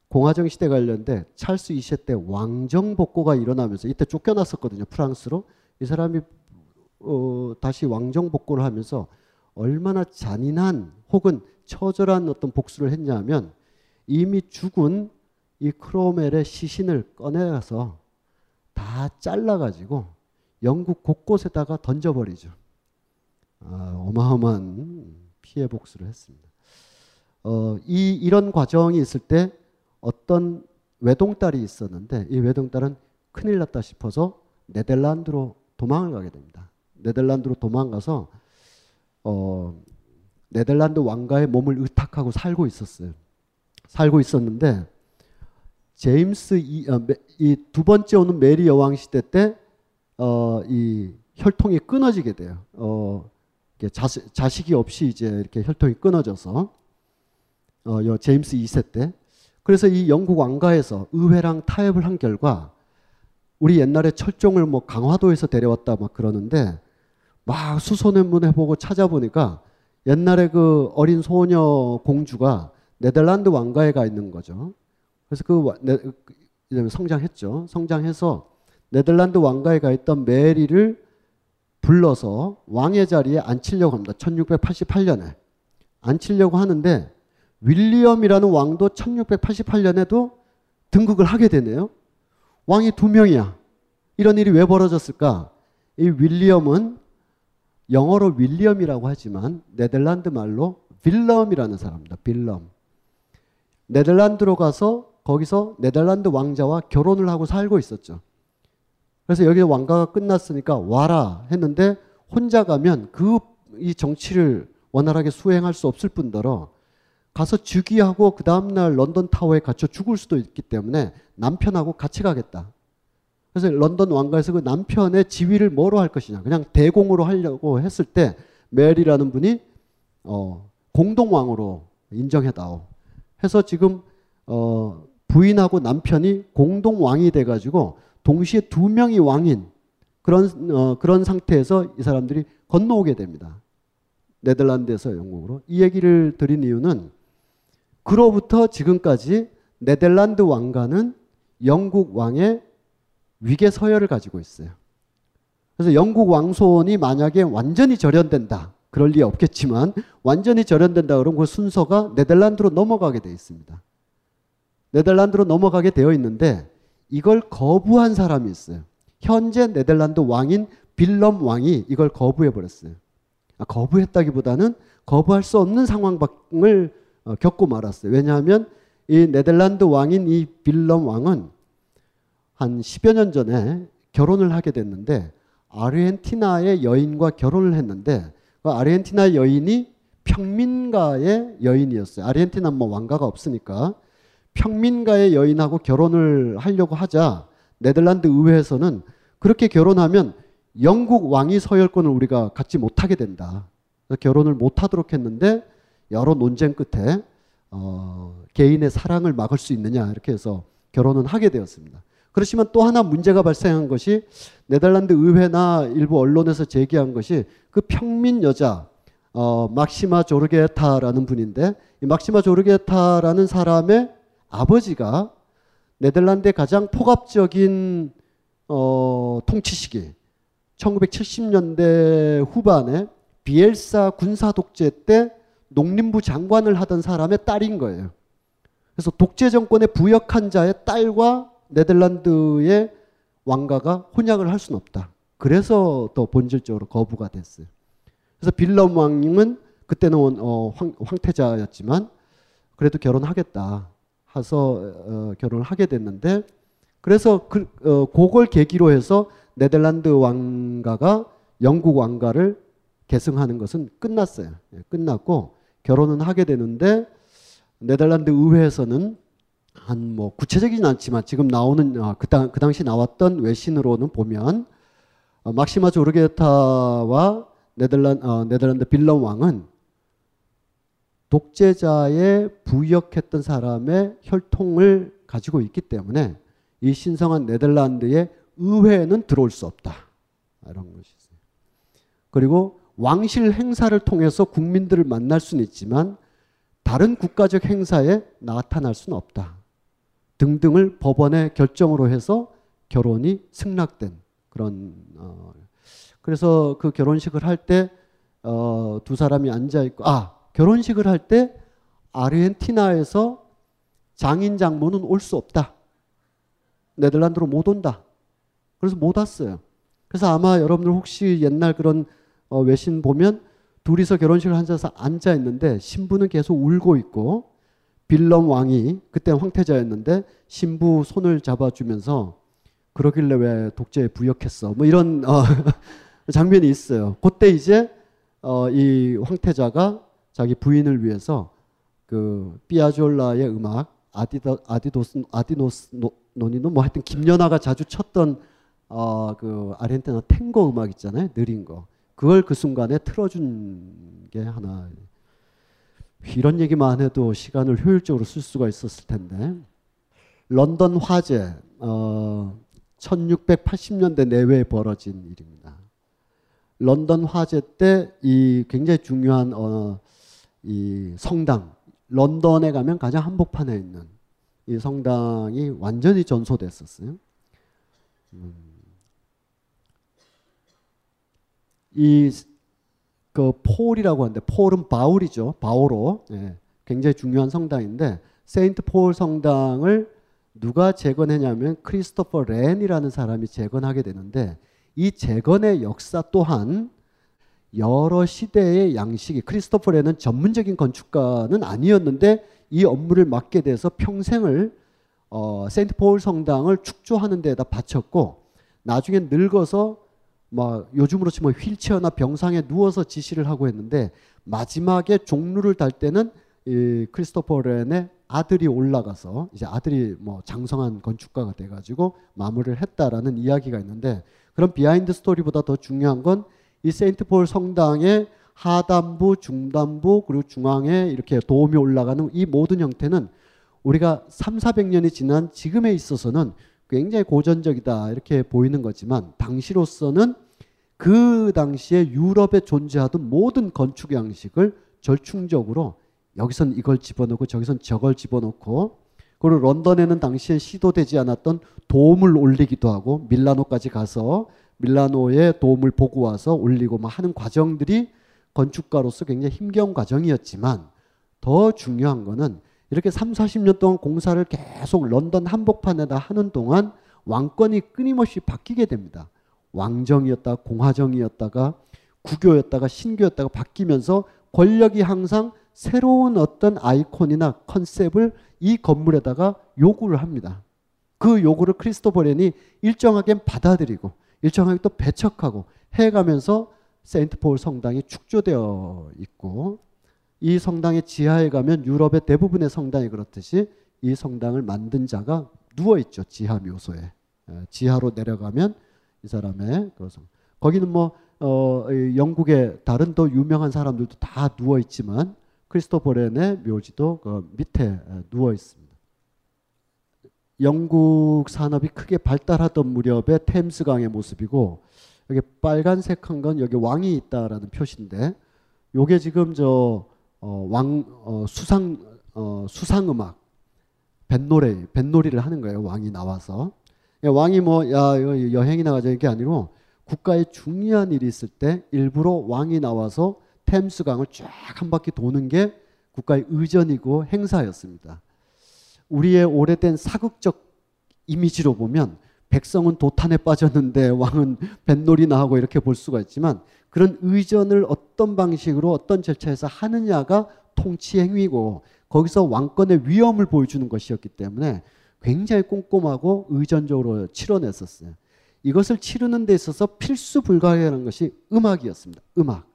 공화정 시대 관련돼 찰스 2세 때 왕정 복고가 일어나면서 이때 쫓겨났었거든요 프랑스로 이 사람이 어, 다시 왕정 복고를 하면서 얼마나 잔인한 혹은 처절한 어떤 복수를 했냐면 이미 죽은 이 크로멜의 시신을 꺼내서 다 잘라가지고 영국 곳곳에다가 던져버리죠. 아, 어마어마한 피해 복수를 했습니다. 어, 이 이런 과정이 있을 때 어떤 외동딸이 있었는데 이 외동딸은 큰일 났다 싶어서 네덜란드로 도망을 가게 됩니다. 네덜란드로 도망가서 어, 네덜란드 왕가의 몸을 의탁하고 살고 있었어요. 살고 있었는데 제임스 이두 어, 번째 오는 메리 여왕 시대 때 어, 이 혈통이 끊어지게 돼요. 어, 자식, 자식이 없이 이제 이렇게 혈통이 끊어져서 어, 제임스 2세 때 그래서 이 영국 왕가에서 의회랑 타협을 한 결과 우리 옛날에 철종을 뭐 강화도에서 데려왔다 막 그러는데 막 수소문해 보고 찾아보니까 옛날에 그 어린 소녀 공주가 네덜란드 왕가에 가 있는 거죠. 그래서 그 네, 성장했죠. 성장해서 네덜란드 왕가에 가 있던 메리를 불러서 왕의 자리에 앉히려고 합니다. 1688년에 앉히려고 하는데 윌리엄이라는 왕도 1688년에도 등극을 하게 되네요. 왕이 두 명이야. 이런 일이 왜 벌어졌을까? 이 윌리엄은 영어로 윌리엄이라고 하지만 네덜란드 말로 빌럼이라는 사람입니다. 빌럼. 네덜란드로 가서 거기서 네덜란드 왕자와 결혼을 하고 살고 있었죠. 그래서 여기 왕가가 끝났으니까 와라 했는데 혼자 가면 그 이 정치를 원활하게 수행할 수 없을 뿐더러 가서 즉위하고 그 다음날 런던 타워에 갇혀 죽을 수도 있기 때문에 남편하고 같이 가겠다. 그래서 런던 왕가에서 그 남편의 지위를 뭐로 할 것이냐. 그냥 대공으로 하려고 했을 때 메리라는 분이 어, 공동왕으로 인정해다오. 해서 지금 어, 부인하고 남편이 공동 왕이 돼가지고 동시에 두 명이 왕인 그런 어, 그런 상태에서 이 사람들이 건너오게 됩니다. 네덜란드에서 영국으로 이 얘기를 드린 이유는 그로부터 지금까지 네덜란드 왕가는 영국 왕의 위계 서열을 가지고 있어요. 그래서 영국 왕손이 만약에 완전히 절연된다. 그럴 리 없겠지만 완전히 절연된다 그러면 그 순서가 네덜란드로 넘어가게 되어 있습니다. 네덜란드로 넘어가게 되어 있는데 이걸 거부한 사람이 있어요. 현재 네덜란드 왕인 빌럼 왕이 이걸 거부해 버렸어요. 아, 거부했다기보다는 거부할 수 없는 상황을 어, 겪고 말았어요. 왜냐하면 이 네덜란드 왕인 이 빌럼 왕은 한 10여 년 전에 결혼을 하게 됐는데 아르헨티나의 여인과 결혼을 했는데 그 아르헨티나 여인이 평민가의 여인이었어요. 아르헨티나 뭐 왕가가 없으니까 평민가의 여인하고 결혼을 하려고 하자 네덜란드 의회에서는 그렇게 결혼하면 영국 왕위 서열권을 우리가 갖지 못하게 된다. 결혼을 못하도록 했는데 여러 논쟁 끝에 어, 개인의 사랑을 막을 수 있느냐 이렇게 해서 결혼은 하게 되었습니다. 그렇지만 또 하나 문제가 발생한 것이 네덜란드 의회나 일부 언론에서 제기한 것이 그 평민 여자 어, 막시마 조르게타라는 분인데 이 막시마 조르게타라는 사람의 아버지가 네덜란드의 가장 폭압적인 어, 통치 시기 1970년대 후반에 비엘사 군사 독재 때 농림부 장관을 하던 사람의 딸인 거예요. 그래서 독재 정권에 부역한 자의 딸과 네덜란드의 왕가가 혼약을 할 수는 없다. 그래서 더 본질적으로 거부가 됐어요. 그래서 빌럼 왕은 그때는 어, 황, 황태자였지만 그래도 결혼하겠다. 해서 어, 결혼을 하게 됐는데 그래서 그, 어, 그걸 계기로 해서 네덜란드 왕가가 영국 왕가를 계승하는 것은 끝났어요. 예, 끝났고 결혼은 하게 되는데 네덜란드 의회에서는 한 뭐 구체적이진 않지만 지금 나오는 어, 그, 당, 그 당시 나왔던 외신으로는 보면 어, 막시마 조르게타와 네덜란, 어, 네덜란드 빌런 왕은 독재자에 부역했던 사람의 혈통을 가지고 있기 때문에 이 신성한 네덜란드의 의회에는 들어올 수 없다. 이런 것이 있어요. 그리고 왕실 행사를 통해서 국민들을 만날 수는 있지만 다른 국가적 행사에 나타날 수는 없다. 등등을 법원의 결정으로 해서 결혼이 승낙된 그런 어 그래서 그 결혼식을 할때어두 사람이 앉아 있고 아 결혼식을 할 때 아르헨티나에서 장인 장모는 올 수 없다. 네덜란드로 못 온다. 그래서 못 왔어요. 그래서 아마 여러분들 혹시 옛날 그런 어 외신 보면 둘이서 결혼식을 앉아서 앉아 있는데 신부는 계속 울고 있고 빌럼 왕이 그때 황태자였는데 신부 손을 잡아주면서 그러길래 왜 독재에 부역했어 뭐 이런 어, 장면이 있어요. 그때 이제 어, 이 황태자가 자기 부인을 위해서 그 삐아졸라의 음악 아디다 아디도스 Adiós No, Nonino 뭐 하여튼 김연아가 자주 쳤던 어, 그 아르헨티나 탱고 음악 있잖아요. 느린 거. 그걸 그 순간에 틀어준 게 하나. 이런 얘기만 해도 시간을 효율적으로 쓸 수가 있었을 텐데. 런던 화재 어, 1680년대 내외에 벌어진 일입니다. 런던 화재 때 이 굉장히 중요한 어, 이 성당 런던에 가면 가장 한복판에 있는 이 성당이 완전히 전소됐었어요. 음. 이그 폴이라고 하는데 폴은 바울이죠. 바오로 예, 굉장히 중요한 성당인데 세인트 폴 성당을 누가 재건했냐면 크리스토퍼 렌이라는 사람이 재건하게 되는데 이 재건의 역사 또한 여러 시대의 양식이 크리스토퍼 렌은 전문적인 건축가는 아니었는데 이 업무를 맡게 돼서 평생을 어, 세인트 폴 성당을 축조하는 데에다 바쳤고 나중에 늙어서 막 요즘으로 치면 휠체어나 병상에 누워서 지시를 하고 했는데 마지막에 종루를 달 때는 이 크리스토퍼 렌의 아들이 올라가서 이제 아들이 뭐 장성한 건축가가 돼가지고 마무리를 했다라는 이야기가 있는데 그런 behind story보다 더 중요한 건 이 세인트 폴 성당의 하단부, 중단부 그리고 중앙에 이렇게 돔이 올라가는 이 모든 형태는 우리가 3, 400년이 지난 지금에 있어서는 굉장히 고전적이다 이렇게 보이는 거지만 당시로서는 그 당시에 유럽에 존재하던 모든 건축 양식을 절충적으로 여기선 이걸 집어넣고 저기선 저걸 집어넣고 그리고 런던에는 당시에 시도되지 않았던 도움을 올리기도 하고 밀라노까지 가서 밀라노의 도움을 보고 와서 올리고 막 하는 과정들이 건축가로서 굉장히 힘겨운 과정이었지만 더 중요한 거는 이렇게 3, 40년 동안 공사를 계속 런던 한복판에다 하는 동안 왕권이 끊임없이 바뀌게 됩니다. 왕정이었다가 공화정이었다가 국교였다가 신교였다가 바뀌면서 권력이 항상 새로운 어떤 아이콘이나 컨셉을 이 건물에다가 요구를 합니다. 그 요구를 크리스토퍼 렌이 일정하게 받아들이고 일정하게 또 배척하고 해가면서 세인트 폴 성당이 축조되어 있고 이 성당의 지하에 가면 유럽의 대부분의 성당이 그렇듯이 이 성당을 만든 자가 누워 있죠 지하 묘소에 지하로 내려가면 이 사람의 그 성. 거기는 뭐 어, 영국의 다른 더 유명한 사람들도 다 누워 있지만 크리스토퍼 렌의 묘지도 그 밑에 누워 있습니다. 영국 산업이 크게 발달하던 무렵의 템스강의 모습이고 여기 빨간색 한 건 여기 왕이 있다라는 표시인데 요게 지금 저 왕 어, 어, 수상 어, 수상 음악 뱃노래 뱃놀이를 하는 거예요. 왕이 나와서 왕이 뭐 야 여행이 나가자 이게 아니고 국가에 중요한 일이 있을 때 일부러 왕이 나와서 템스강을 쫙 한 바퀴 도는 게 국가의 의전이고 행사였습니다. 우리의 오래된 사극적 이미지로 보면 백성은 도탄에 빠졌는데 왕은 뱃놀이나 하고 이렇게 볼 수가 있지만 그런 의전을 어떤 방식으로 어떤 절차에서 하느냐가 통치 행위고 거기서 왕권의 위험을 보여주는 것이었기 때문에 굉장히 꼼꼼하고 의전적으로 치러냈었어요. 이것을 치르는 데 있어서 필수 불가하는 것이 음악이었습니다. 음악.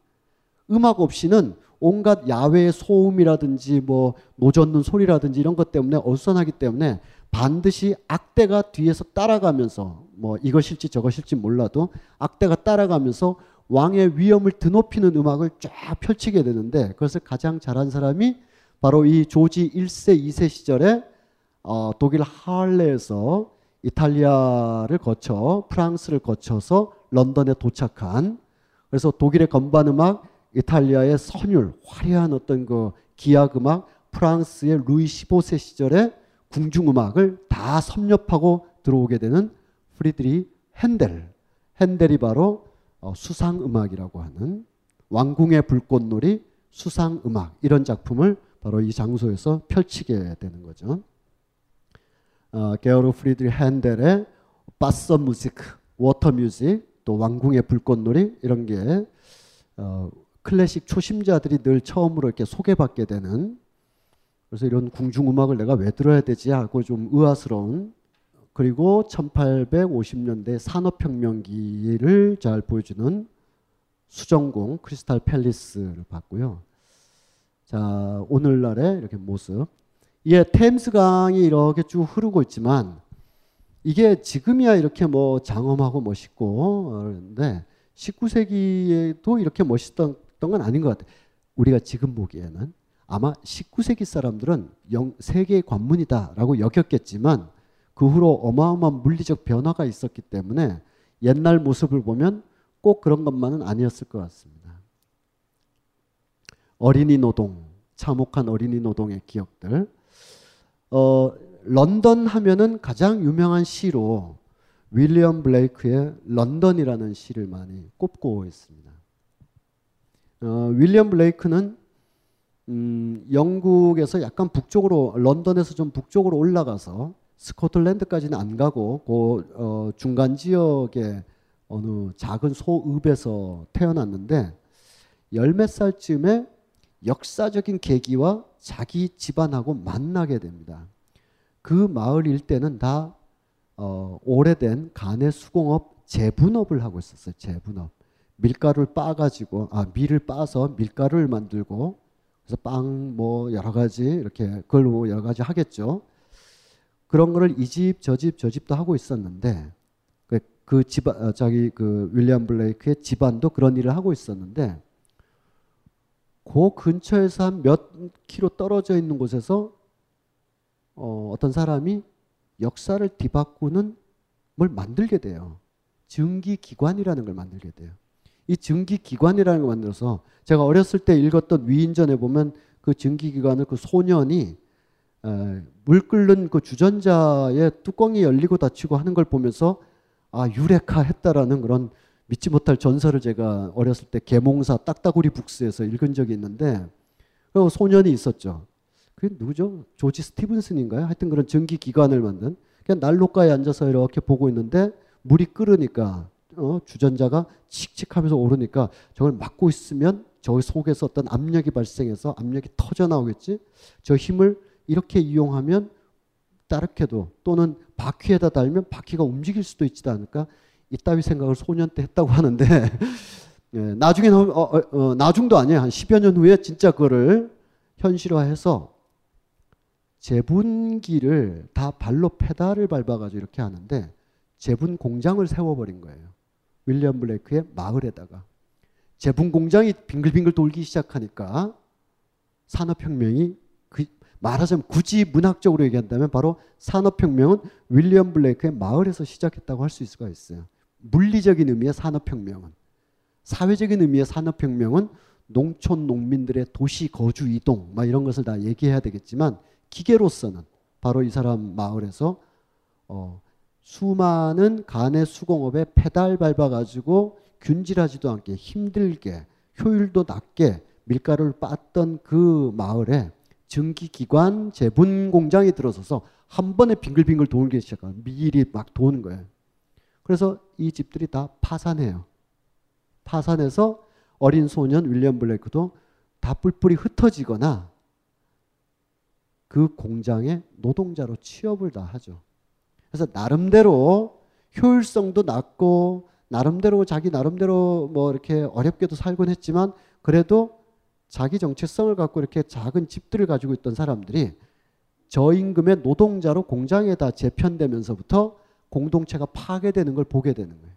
음악 없이는 온갖 야외의 소음이라든지 뭐 노젓는 소리라든지 이런 것 때문에 어수선하기 때문에 반드시 악대가 뒤에서 따라가면서 뭐 이것일지 저것일지 몰라도 악대가 따라가면서 왕의 위엄을 드높이는 음악을 쫙 펼치게 되는데 그것을 가장 잘한 사람이 바로 이 조지 1세, 2세 시절에 어, 독일 하알레에서 이탈리아를 거쳐 프랑스를 거쳐서 런던에 도착한 그래서 독일의 건반 음악 이탈리아의 선율, 화려한 어떤 그 기악 음악, 프랑스의 루이 15세 시절에 궁중 음악을 다 섭렵하고 들어오게 되는 프리드리히 헨델. 헨델이 바로 어, 수상 음악이라고 하는 왕궁의 불꽃놀이 수상 음악 이런 작품을 바로 이 장소에서 펼치게 되는 거죠. 어, 게오르크 프리드리히 헨델의 Wasser Musik, Water Music, 또 왕궁의 불꽃놀이 이런 게 어, 클래식 초심자들이 늘 처음으로 이렇게 소개받게 되는 그래서 이런 궁중 음악을 내가 왜 들어야 되지 하고 좀 의아스러운 그리고 1850년대 산업혁명기를 잘 보여주는 수정공 크리스탈 팰리스를 봤고요. 자 오늘날의 이렇게 모습. 이게 템스강이 이렇게 쭉 흐르고 있지만 이게 지금이야 이렇게 뭐 장엄하고 멋있고 그런데 19세기에도 이렇게 멋있던 건 아닌 것 같아요. 우리가 지금 보기에는 아마 19세기 사람들은 영, 세계의 관문이다라고 여겼겠지만 그 후로 어마어마한 물리적 변화가 있었기 때문에 옛날 모습을 보면 꼭 그런 것만은 아니었을 것 같습니다. 어린이 노동, 참혹한 어린이 노동의 기억들. 어, 런던 하면은 가장 유명한 시로 윌리엄 블레이크의 런던이라는 시를 많이 꼽고 있습니다. 어, 윌리엄 블레이크는 음, 영국에서 약간 북쪽으로 런던에서 좀 북쪽으로 올라가서 스코틀랜드까지는 안 가고 그 어, 중간 지역의 어느 작은 소읍에서 태어났는데 열 몇 살쯤에 역사적인 계기와 자기 집안하고 만나게 됩니다. 그 마을 일대는 다 어, 오래된 간의 수공업 재분업을 하고 있었어요. 재분업. 밀가루를 빻아가지고 아 밀을 빻아서 밀가루를 만들고 그래서 빵 뭐 여러 가지 이렇게 그걸 뭐 여러 가지 하겠죠. 그런 거를 이 집 저 집 저 집도 하고 있었는데 그, 그 집안 어, 자기 그 윌리엄 블레이크의 집안도 그런 일을 하고 있었는데 그 근처에서 한몇 킬로 떨어져 있는 곳에서 어, 어떤 사람이 역사를 뒤바꾸는 뭘 만들게 돼요. 증기기관이라는 걸 만들게 돼요. 이 증기기관이라는 걸 만들어서 제가 어렸을 때 읽었던 위인전에 보면 그 증기기관을 그 소년이 에, 물 끓는 그 주전자의 뚜껑이 열리고 닫히고 하는 걸 보면서 아 유레카 했다라는 그런 믿지 못할 전설을 제가 어렸을 때 계몽사 딱따구리 북스에서 읽은 적이 있는데 그 소년이 있었죠. 그게 누구죠? 조지 스티븐슨인가요? 하여튼 그런 전기 기관을 만든 그냥 난로가에 앉아서 이렇게 보고 있는데 물이 끓으니까 어, 주전자가 칙칙하면서 오르니까 저걸 막고 있으면 저 속에서 어떤 압력이 발생해서 압력이 터져 나오겠지. 저 힘을 이렇게 이용하면 따르게도 또는 바퀴에다 달면 바퀴가 움직일 수도 있지 않을까. 이따위 생각을 소년 때 했다고 하는데 예, 나중에는 어, 어, 어, 나중도 아니에요. 한 10여 년 후에 진짜 그거를 현실화해서 제분기를 다 발로 페달을 밟아가지고 이렇게 하는데 제분 공장을 세워버린 거예요. 윌리엄 블레이크의 마을에다가 제분 공장이 빙글빙글 돌기 시작하니까 산업혁명이 그 말하자면 굳이 문학적으로 얘기한다면 바로 산업혁명은 윌리엄 블레이크의 마을에서 시작했다고 할 수 있을 수가 있어요. 물리적인 의미의 산업혁명은 사회적인 의미의 산업혁명은 농촌 농민들의 도시 거주 이동 막 이런 것을 다 얘기해야 되겠지만 기계로서는 바로 이 사람 마을에서 어, 수많은 간의 수공업에 페달 밟아가지고 균질하지도 않게 힘들게 효율도 낮게 밀가루를 빻던 그 마을에 증기기관 제분 공장이 들어서서 한 번에 빙글빙글 돌기 시작한 미일이 막 도는 거예요. 그래서 이 집들이 다 파산해요. 파산해서 어린 소년 윌리엄 블레이크도 다 뿔뿔이 흩어지거나 그 공장의 노동자로 취업을 다 하죠. 그래서 나름대로 효율성도 낮고 나름대로 자기 나름대로 뭐 이렇게 어렵게도 살곤 했지만 그래도 자기 정체성을 갖고 이렇게 작은 집들을 가지고 있던 사람들이 저임금의 노동자로 공장에다 재편되면서부터 공동체가 파괴되는 걸 보게 되는 거예요.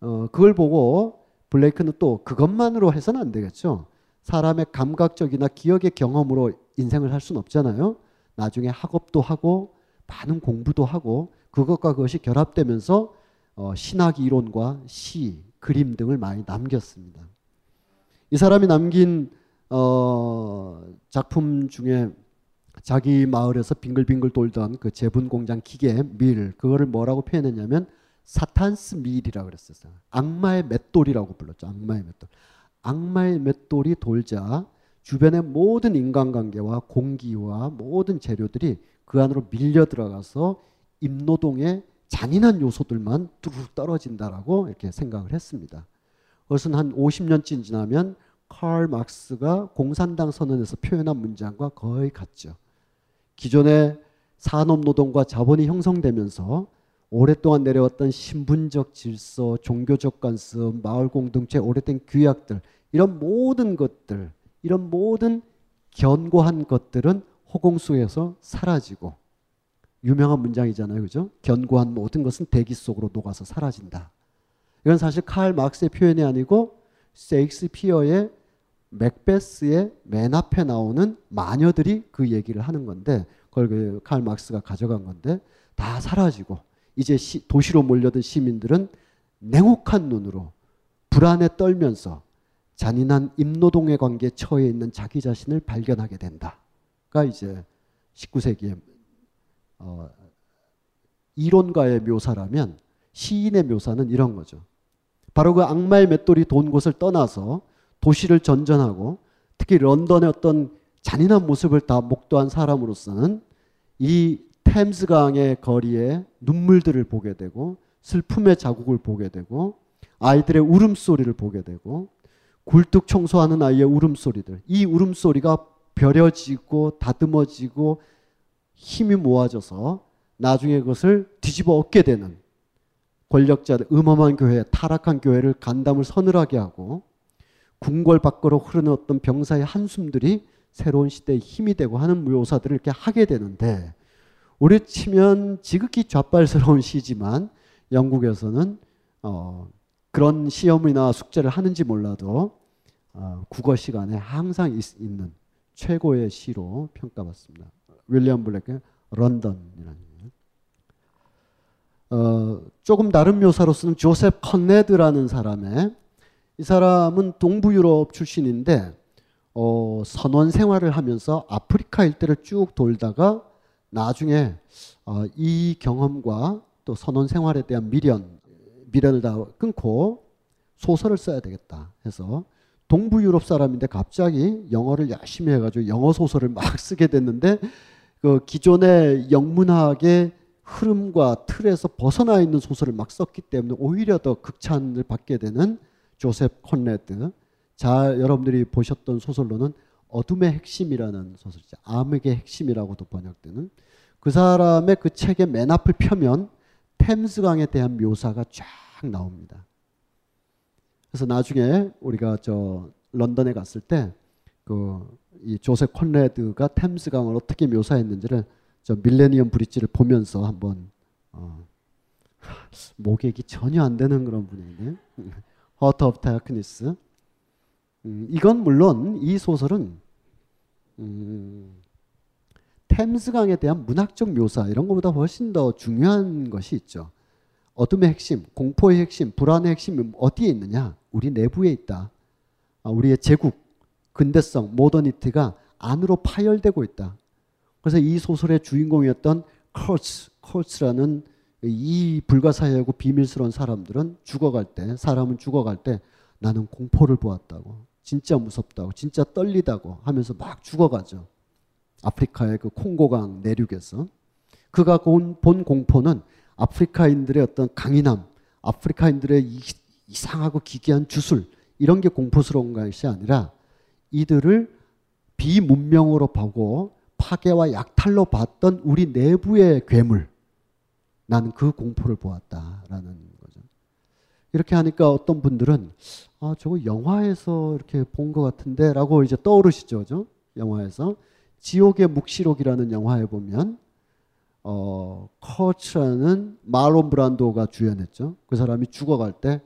어, 그걸 보고 블레이크는 또 그것만으로 해서는 안 되겠죠. 사람의 감각적이나 기억의 경험으로 인생을 살 수는 없잖아요. 나중에 학업도 하고 많은 공부도 하고 그것과 그것이 결합되면서 어, 신학 이론과 시, 그림 등을 많이 남겼습니다. 이 사람이 남긴 어, 작품 중에 자기 마을에서 빙글빙글 돌던 그 제분 공장 기계 밀 그거를 뭐라고 표현했냐면 사탄스 밀이라고 그랬었어요. 악마의 맷돌이라고 불렀죠. 악마의 맷돌. 악마의 맷돌이 돌자 주변의 모든 인간관계와 공기와 모든 재료들이 그 안으로 밀려 들어가서 임노동의 잔인한 요소들만 뚜룩 떨어진다라고 이렇게 생각을 했습니다. 그것은 한 50년쯤 지나면 칼 막스가 공산당 선언에서 표현한 문장과 거의 같죠. 기존의 산업노동과 자본이 형성되면서 오랫동안 내려왔던 신분적 질서, 종교적 관습, 마을 공동체, 오래된 규약들 이런 모든 것들, 이런 모든 견고한 것들은 허공 속에서 사라지고 유명한 문장이잖아요. 그죠? 견고한 모든 것은 대기 속으로 녹아서 사라진다. 이건 사실 칼 막스의 표현이 아니고 세익스피어의 맥베스의 맨 앞에 나오는 마녀들이 그 얘기를 하는 건데 그걸 그칼 막스가 가져간 건데 다 사라지고 이제 시, 도시로 몰려든 시민들은 냉혹한 눈으로 불안에 떨면서 잔인한 임노동의 관계에 처해 있는 자기 자신을 발견하게 된다 가 이제 19세기의 어, 이론가의 묘사라면 시인의 묘사는 이런 거죠. 바로 그 악마의 맷돌이 돈 곳을 떠나서 도시를 전전하고 특히 런던의 어떤 잔인한 모습을 다 목도한 사람으로서는 이 템스 강의 거리에 눈물들을 보게 되고 슬픔의 자국을 보게 되고 아이들의 울음소리를 보게 되고 굴뚝 청소하는 아이의 울음소리들 이 울음소리가 벼려지고 다듬어지고 힘이 모아져서 나중에 그것을 뒤집어 엎게 되는 권력자들 음험한 교회 타락한 교회를 간담을 서늘하게 하고 궁궐 밖으로 흐르는 어떤 병사의 한숨들이 새로운 시대의 힘이 되고 하는 묘사들을 이렇게 하게 되는데 우리 치면 지극히 좌빨스러운 시지만 영국에서는 어, 그런 시험이나 숙제를 하는지 몰라도 어, 국어 시간에 항상 있, 는 최고의 시로 평가받습니다. 윌리엄 블랙의 런던이라는 어, 조금 다른 묘사로 쓰는 조셉 컨네드라는 사람의 이 사람은 동부 유럽 출신인데 어, 선원 생활을 하면서 아프리카 일대를 쭉 돌다가 나중에 어, 이 경험과 또 선원 생활에 대한 미련, 미련을 다 끊고 소설을 써야 되겠다 해서 동부 유럽 사람인데 갑자기 영어를 열심히 해가지고 영어 소설을 막 쓰게 됐는데 그 기존의 영문학의 흐름과 틀에서 벗어나 있는 소설을 막 썼기 때문에 오히려 더 극찬을 받게 되는 조셉 콘레드. 자, 여러분들이 보셨던 소설로는 어둠의 핵심이라는 소설이죠. 암흑의 핵심이라고도 번역되는 그 사람의 그 책의 맨 앞을 펴면 템스강에 대한 묘사가 쫙 나옵니다. 그래서 나중에 우리가 저 런던에 갔을 때 그 이 조셉 콘레드가 템스강을 어떻게 묘사했는지를 저 밀레니엄 브릿지를 보면서 한번 어, 목액이 전혀 안 되는 그런 분인데 Heart of Darkness 음, 이건 물론 이 소설은 음, 템스강에 대한 문학적 묘사 이런 것보다 훨씬 더 중요한 것이 있죠. 어둠의 핵심, 공포의 핵심, 불안의 핵심이 어디에 있느냐? 우리 내부에 있다. 아, 우리의 제국, 근대성, 모더니티가 안으로 파열되고 있다. 그래서 이 소설의 주인공이었던 커츠, 커츠라는 이 불가사의하고 비밀스러운 사람들은 죽어갈 때, 사람은 죽어갈 때 나는 공포를 보았다고. 진짜 무섭다고. 진짜 떨리다고 하면서 막 죽어가죠. 아프리카의 그 콩고강 내륙에서. 그가 본 공포는 아프리카인들의 어떤 강인함, 아프리카인들의 이상하고 기괴한 주술, 이런 게 공포스러운 것이 아니라 이들을 비문명으로 보고 파괴와 약탈로 봤던 우리 내부의 괴물. 나는 그 공포를 보았다라는 거죠. 이렇게 하니까 어떤 분들은 아, 저거 영화에서 이렇게 본 것 같은데 라고 이제 떠오르시죠. 그죠? 영화에서. 지옥의 묵시록이라는 영화에 보면 어, 커츠라는 말론 브란도가 주연했죠. 그 사람이 죽어갈 때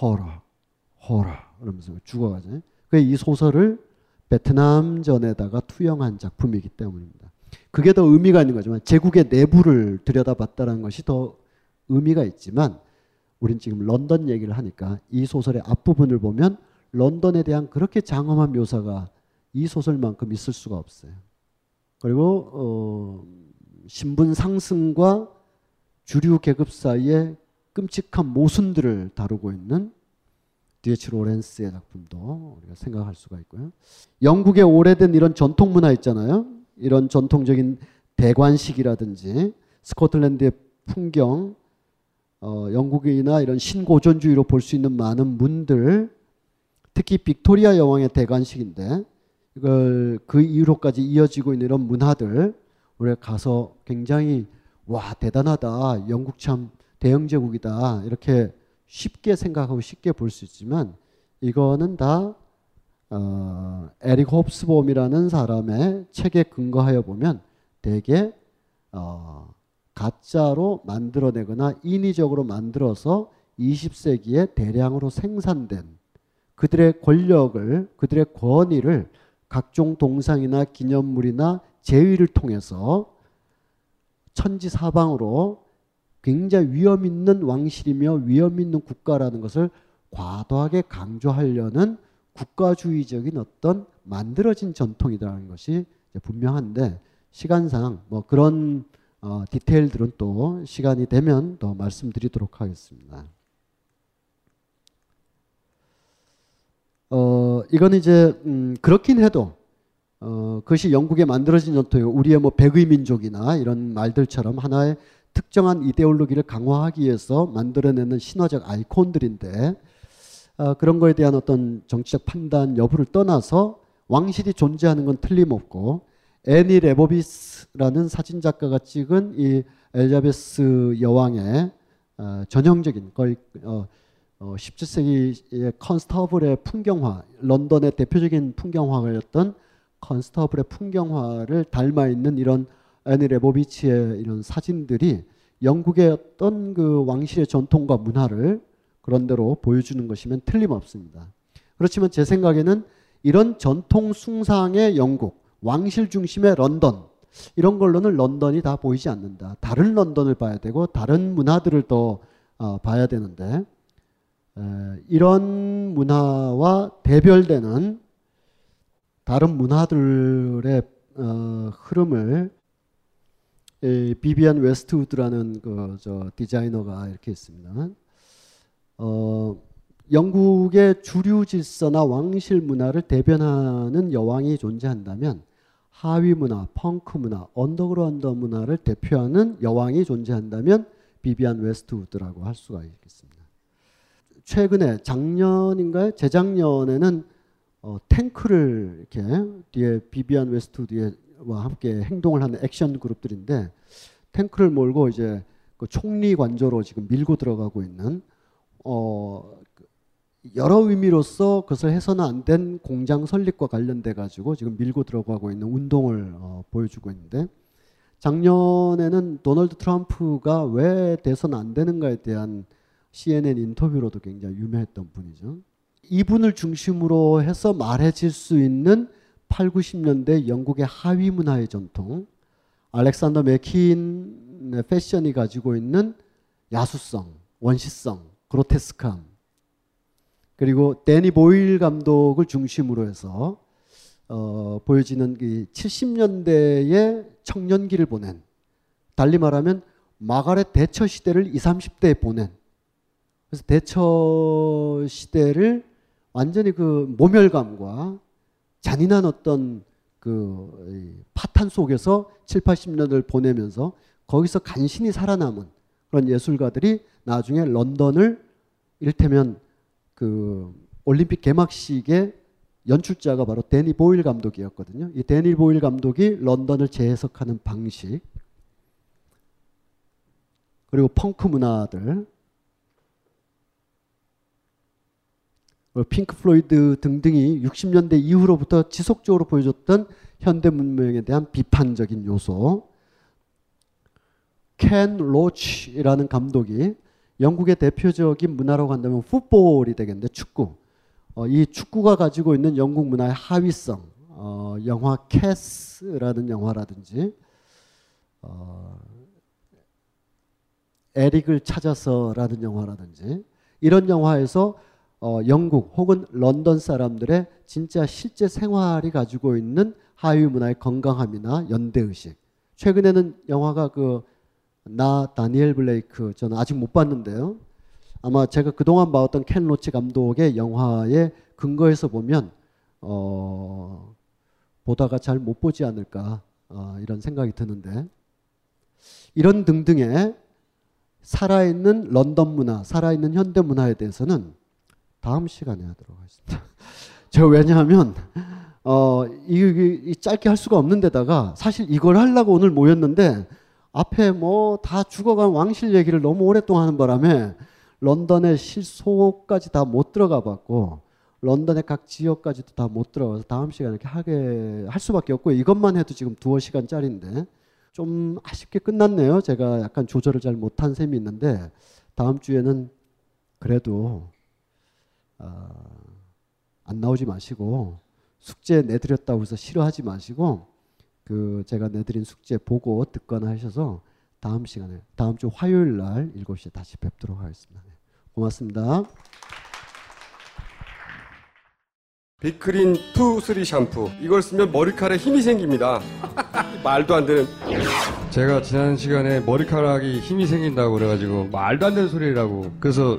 허라, 허라 그러면서 죽어가죠. 그이 소설을 베트남전에다가 투영한 작품이기 때문입니다. 그게 더 의미가 있는 거지만 제국의 내부를 들여다봤다는 것이 더 의미가 있지만 우린 지금 런던 얘기를 하니까 이 소설의 앞부분을 보면 런던에 대한 그렇게 장엄한 묘사가 이 소설만큼 있을 수가 없어요. 그리고 어, 신분 상승과 주류 계급 사이의 끔찍한 모순들을 다루고 있는 D.H. 로렌스의 작품도 우리가 생각할 수가 있고요. 영국의 오래된 이런 전통 문화 있잖아요. 이런 전통적인 대관식이라든지 스코틀랜드의 풍경, 어, 영국이나 이런 신고전주의로 볼 수 있는 많은 문들, 특히 빅토리아 여왕의 대관식인데 이걸 그 이후로까지 이어지고 있는 이런 문화들 우리가 가서 굉장히 와 대단하다 영국 참 대영 제국이다. 이렇게 쉽게 생각하고 쉽게 볼 수 있지만 이거는 다 어, 에릭 홉스봄이라는 사람의 책에 근거하여 보면 대개 어, 가짜로 만들어내거나 인위적으로 만들어서 20세기에 대량으로 생산된 그들의 권력을 그들의 권위를 각종 동상이나 기념물이나 제위를 통해서 천지 사방으로 굉장히 위험 있는 왕실이며 위험 있는 국가라는 것을 과도하게 강조하려는 국가주의적인 어떤 만들어진 전통이라는 것이 분명한데 시간상 뭐 그런 어, 디테일들은 또 시간이 되면 더 말씀드리도록 하겠습니다. 어, 이건 이제 음, 그렇긴 해도 어, 그것이 영국에 만들어진 전통이고 우리의 뭐 백의 민족이나 이런 말들처럼 하나의 특정한 이데올로기를 강화하기 위해서 만들어내는 신화적 아이콘들인데 어, 그런 거에 대한 어떤 정치적 판단 여부를 떠나서 왕실이 존재하는 건 틀림없고 애니 레보비스라는 사진 작가가 찍은 이 엘자베스 여왕의 어, 전형적인 거의 어, 어, 17세기의 컨스터블의 풍경화, 런던의 대표적인 풍경화였던 컨스터블의 풍경화를 닮아 있는 이런 애니 레보비치의 이런 사진들이 영국의 어떤 그 왕실의 전통과 문화를 그런대로 보여주는 것이면 틀림없습니다. 그렇지만 제 생각에는 이런 전통 숭상의 영국, 왕실 중심의 런던 이런 걸로는 런던이 다 보이지 않는다. 다른 런던을 봐야 되고 다른 문화들을 더 어, 봐야 되는데 에, 이런 문화와 대별되는 다른 문화들의 어, 흐름을 에, 비비안 웨스트우드라는 그 저 디자이너가 이렇게 있습니다. 어, 영국의 주류 질서나 왕실 문화를 대변하는 여왕이 존재한다면 하위 문화, 펑크 문화, 언더그라운드 문화를 대표하는 여왕이 존재한다면 비비안 웨스트우드라고 할 수가 있겠습니다. 최근에 작년인가요? 재작년에는 어, 탱크를 이렇게 뒤에 비비안 웨스트우드 와 함께 행동을 하는 액션 그룹들인데 탱크를 몰고 이제 그 총리 관저로 지금 밀고 들어가고 있는 어, 여러 의미로서 그것을 해서는 안 된 공장 설립과 관련돼 가지고 지금 밀고 들어가고 있는 운동을 어, 보여주고 있는데 작년에는 도널드 트럼프가 왜 돼선 안 되는가에 대한 CNN 인터뷰로도 굉장히 유명했던 분이죠. 이분을 중심으로 해서 말해질 수 있는 8, 90년대 영국의 하위 문화의 전통, 알렉산더 맥킨 패션이 가지고 있는 야수성, 원시성, 그로테스크함, 그리고 데니 보일 감독을 중심으로 해서 어, 보여지는 이 70년대의 청년기를 보낸 달리 말하면 마가렛 대처 시대를 20, 30대에 보낸 그래서 대처 시대를 완전히 그 모멸감과 잔인한 어떤 그 파탄 속에서 7, 80년을 보내면서 거기서 간신히 살아남은 그런 예술가들이 나중에 런던을 이를테면 그 올림픽 개막식의 연출자가 바로 데니 보일 감독이었거든요. 이 데니 보일 감독이 런던을 재해석하는 방식 그리고 펑크 문화들 핑크 플로이드 등등이 60년대 이후로부터 지속적으로 보여줬던 현대 문명에 대한 비판적인 요소 켄 로치라는 감독이 영국의 대표적인 문화라고 한다면 풋볼이 되겠는데 축구. 어, 이 축구가 가지고 있는 영국 문화의 하위성, 어, 영화 Kes라는 영화라든지 어, 에릭을 찾아서라는 영화라든지 이런 영화에서 어, 영국 혹은 런던 사람들의 진짜 실제 생활이 가지고 있는 하위 문화의 건강함이나 연대 의식. 최근에는 영화가 그 나 다니엘 블레이크 저는 아직 못 봤는데요. 아마 제가 그동안 봐왔던 켄 로치 감독의 영화의 근거에서 보면 어 보다가 잘 못 보지 않을까 어, 이런 생각이 드는데 이런 등등의 살아있는 런던 문화, 살아있는 현대 문화에 대해서는 다음 시간에 하도록 하겠습니다. 제가 왜냐하면 어, 이, 이, 이 짧게 할 수가 없는 데다가 사실 이걸 하려고 오늘 모였는데 앞에 뭐 다 죽어간 왕실 얘기를 너무 오랫동안 하는 바람에 런던의 실소까지 다 못 들어가 봤고 런던의 각 지역까지도 다 못 들어가서 다음 시간에 이렇게 하게 할 수밖에 없고 이것만 해도 지금 두어 시간짜리인데 좀 아쉽게 끝났네요. 제가 약간 조절을 잘 못한 셈이 있는데 다음 주에는 그래도 어, 안 나오지 마시고 숙제 내드렸다고 해서 싫어하지 마시고 그 제가 내드린 숙제 보고 듣거나 하셔서 다음 시간에 다음 주 화요일 날 7시에 다시 뵙도록 하겠습니다. 네. 고맙습니다. 빅그린 two three 샴푸 이걸 쓰면 머리카락에 힘이 생깁니다 말도 안 되는 제가 지난 시간에 머리카락이 힘이 생긴다고 그래가지고 말도 안 되는 소리라고 그래서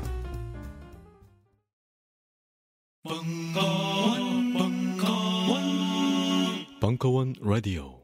벙커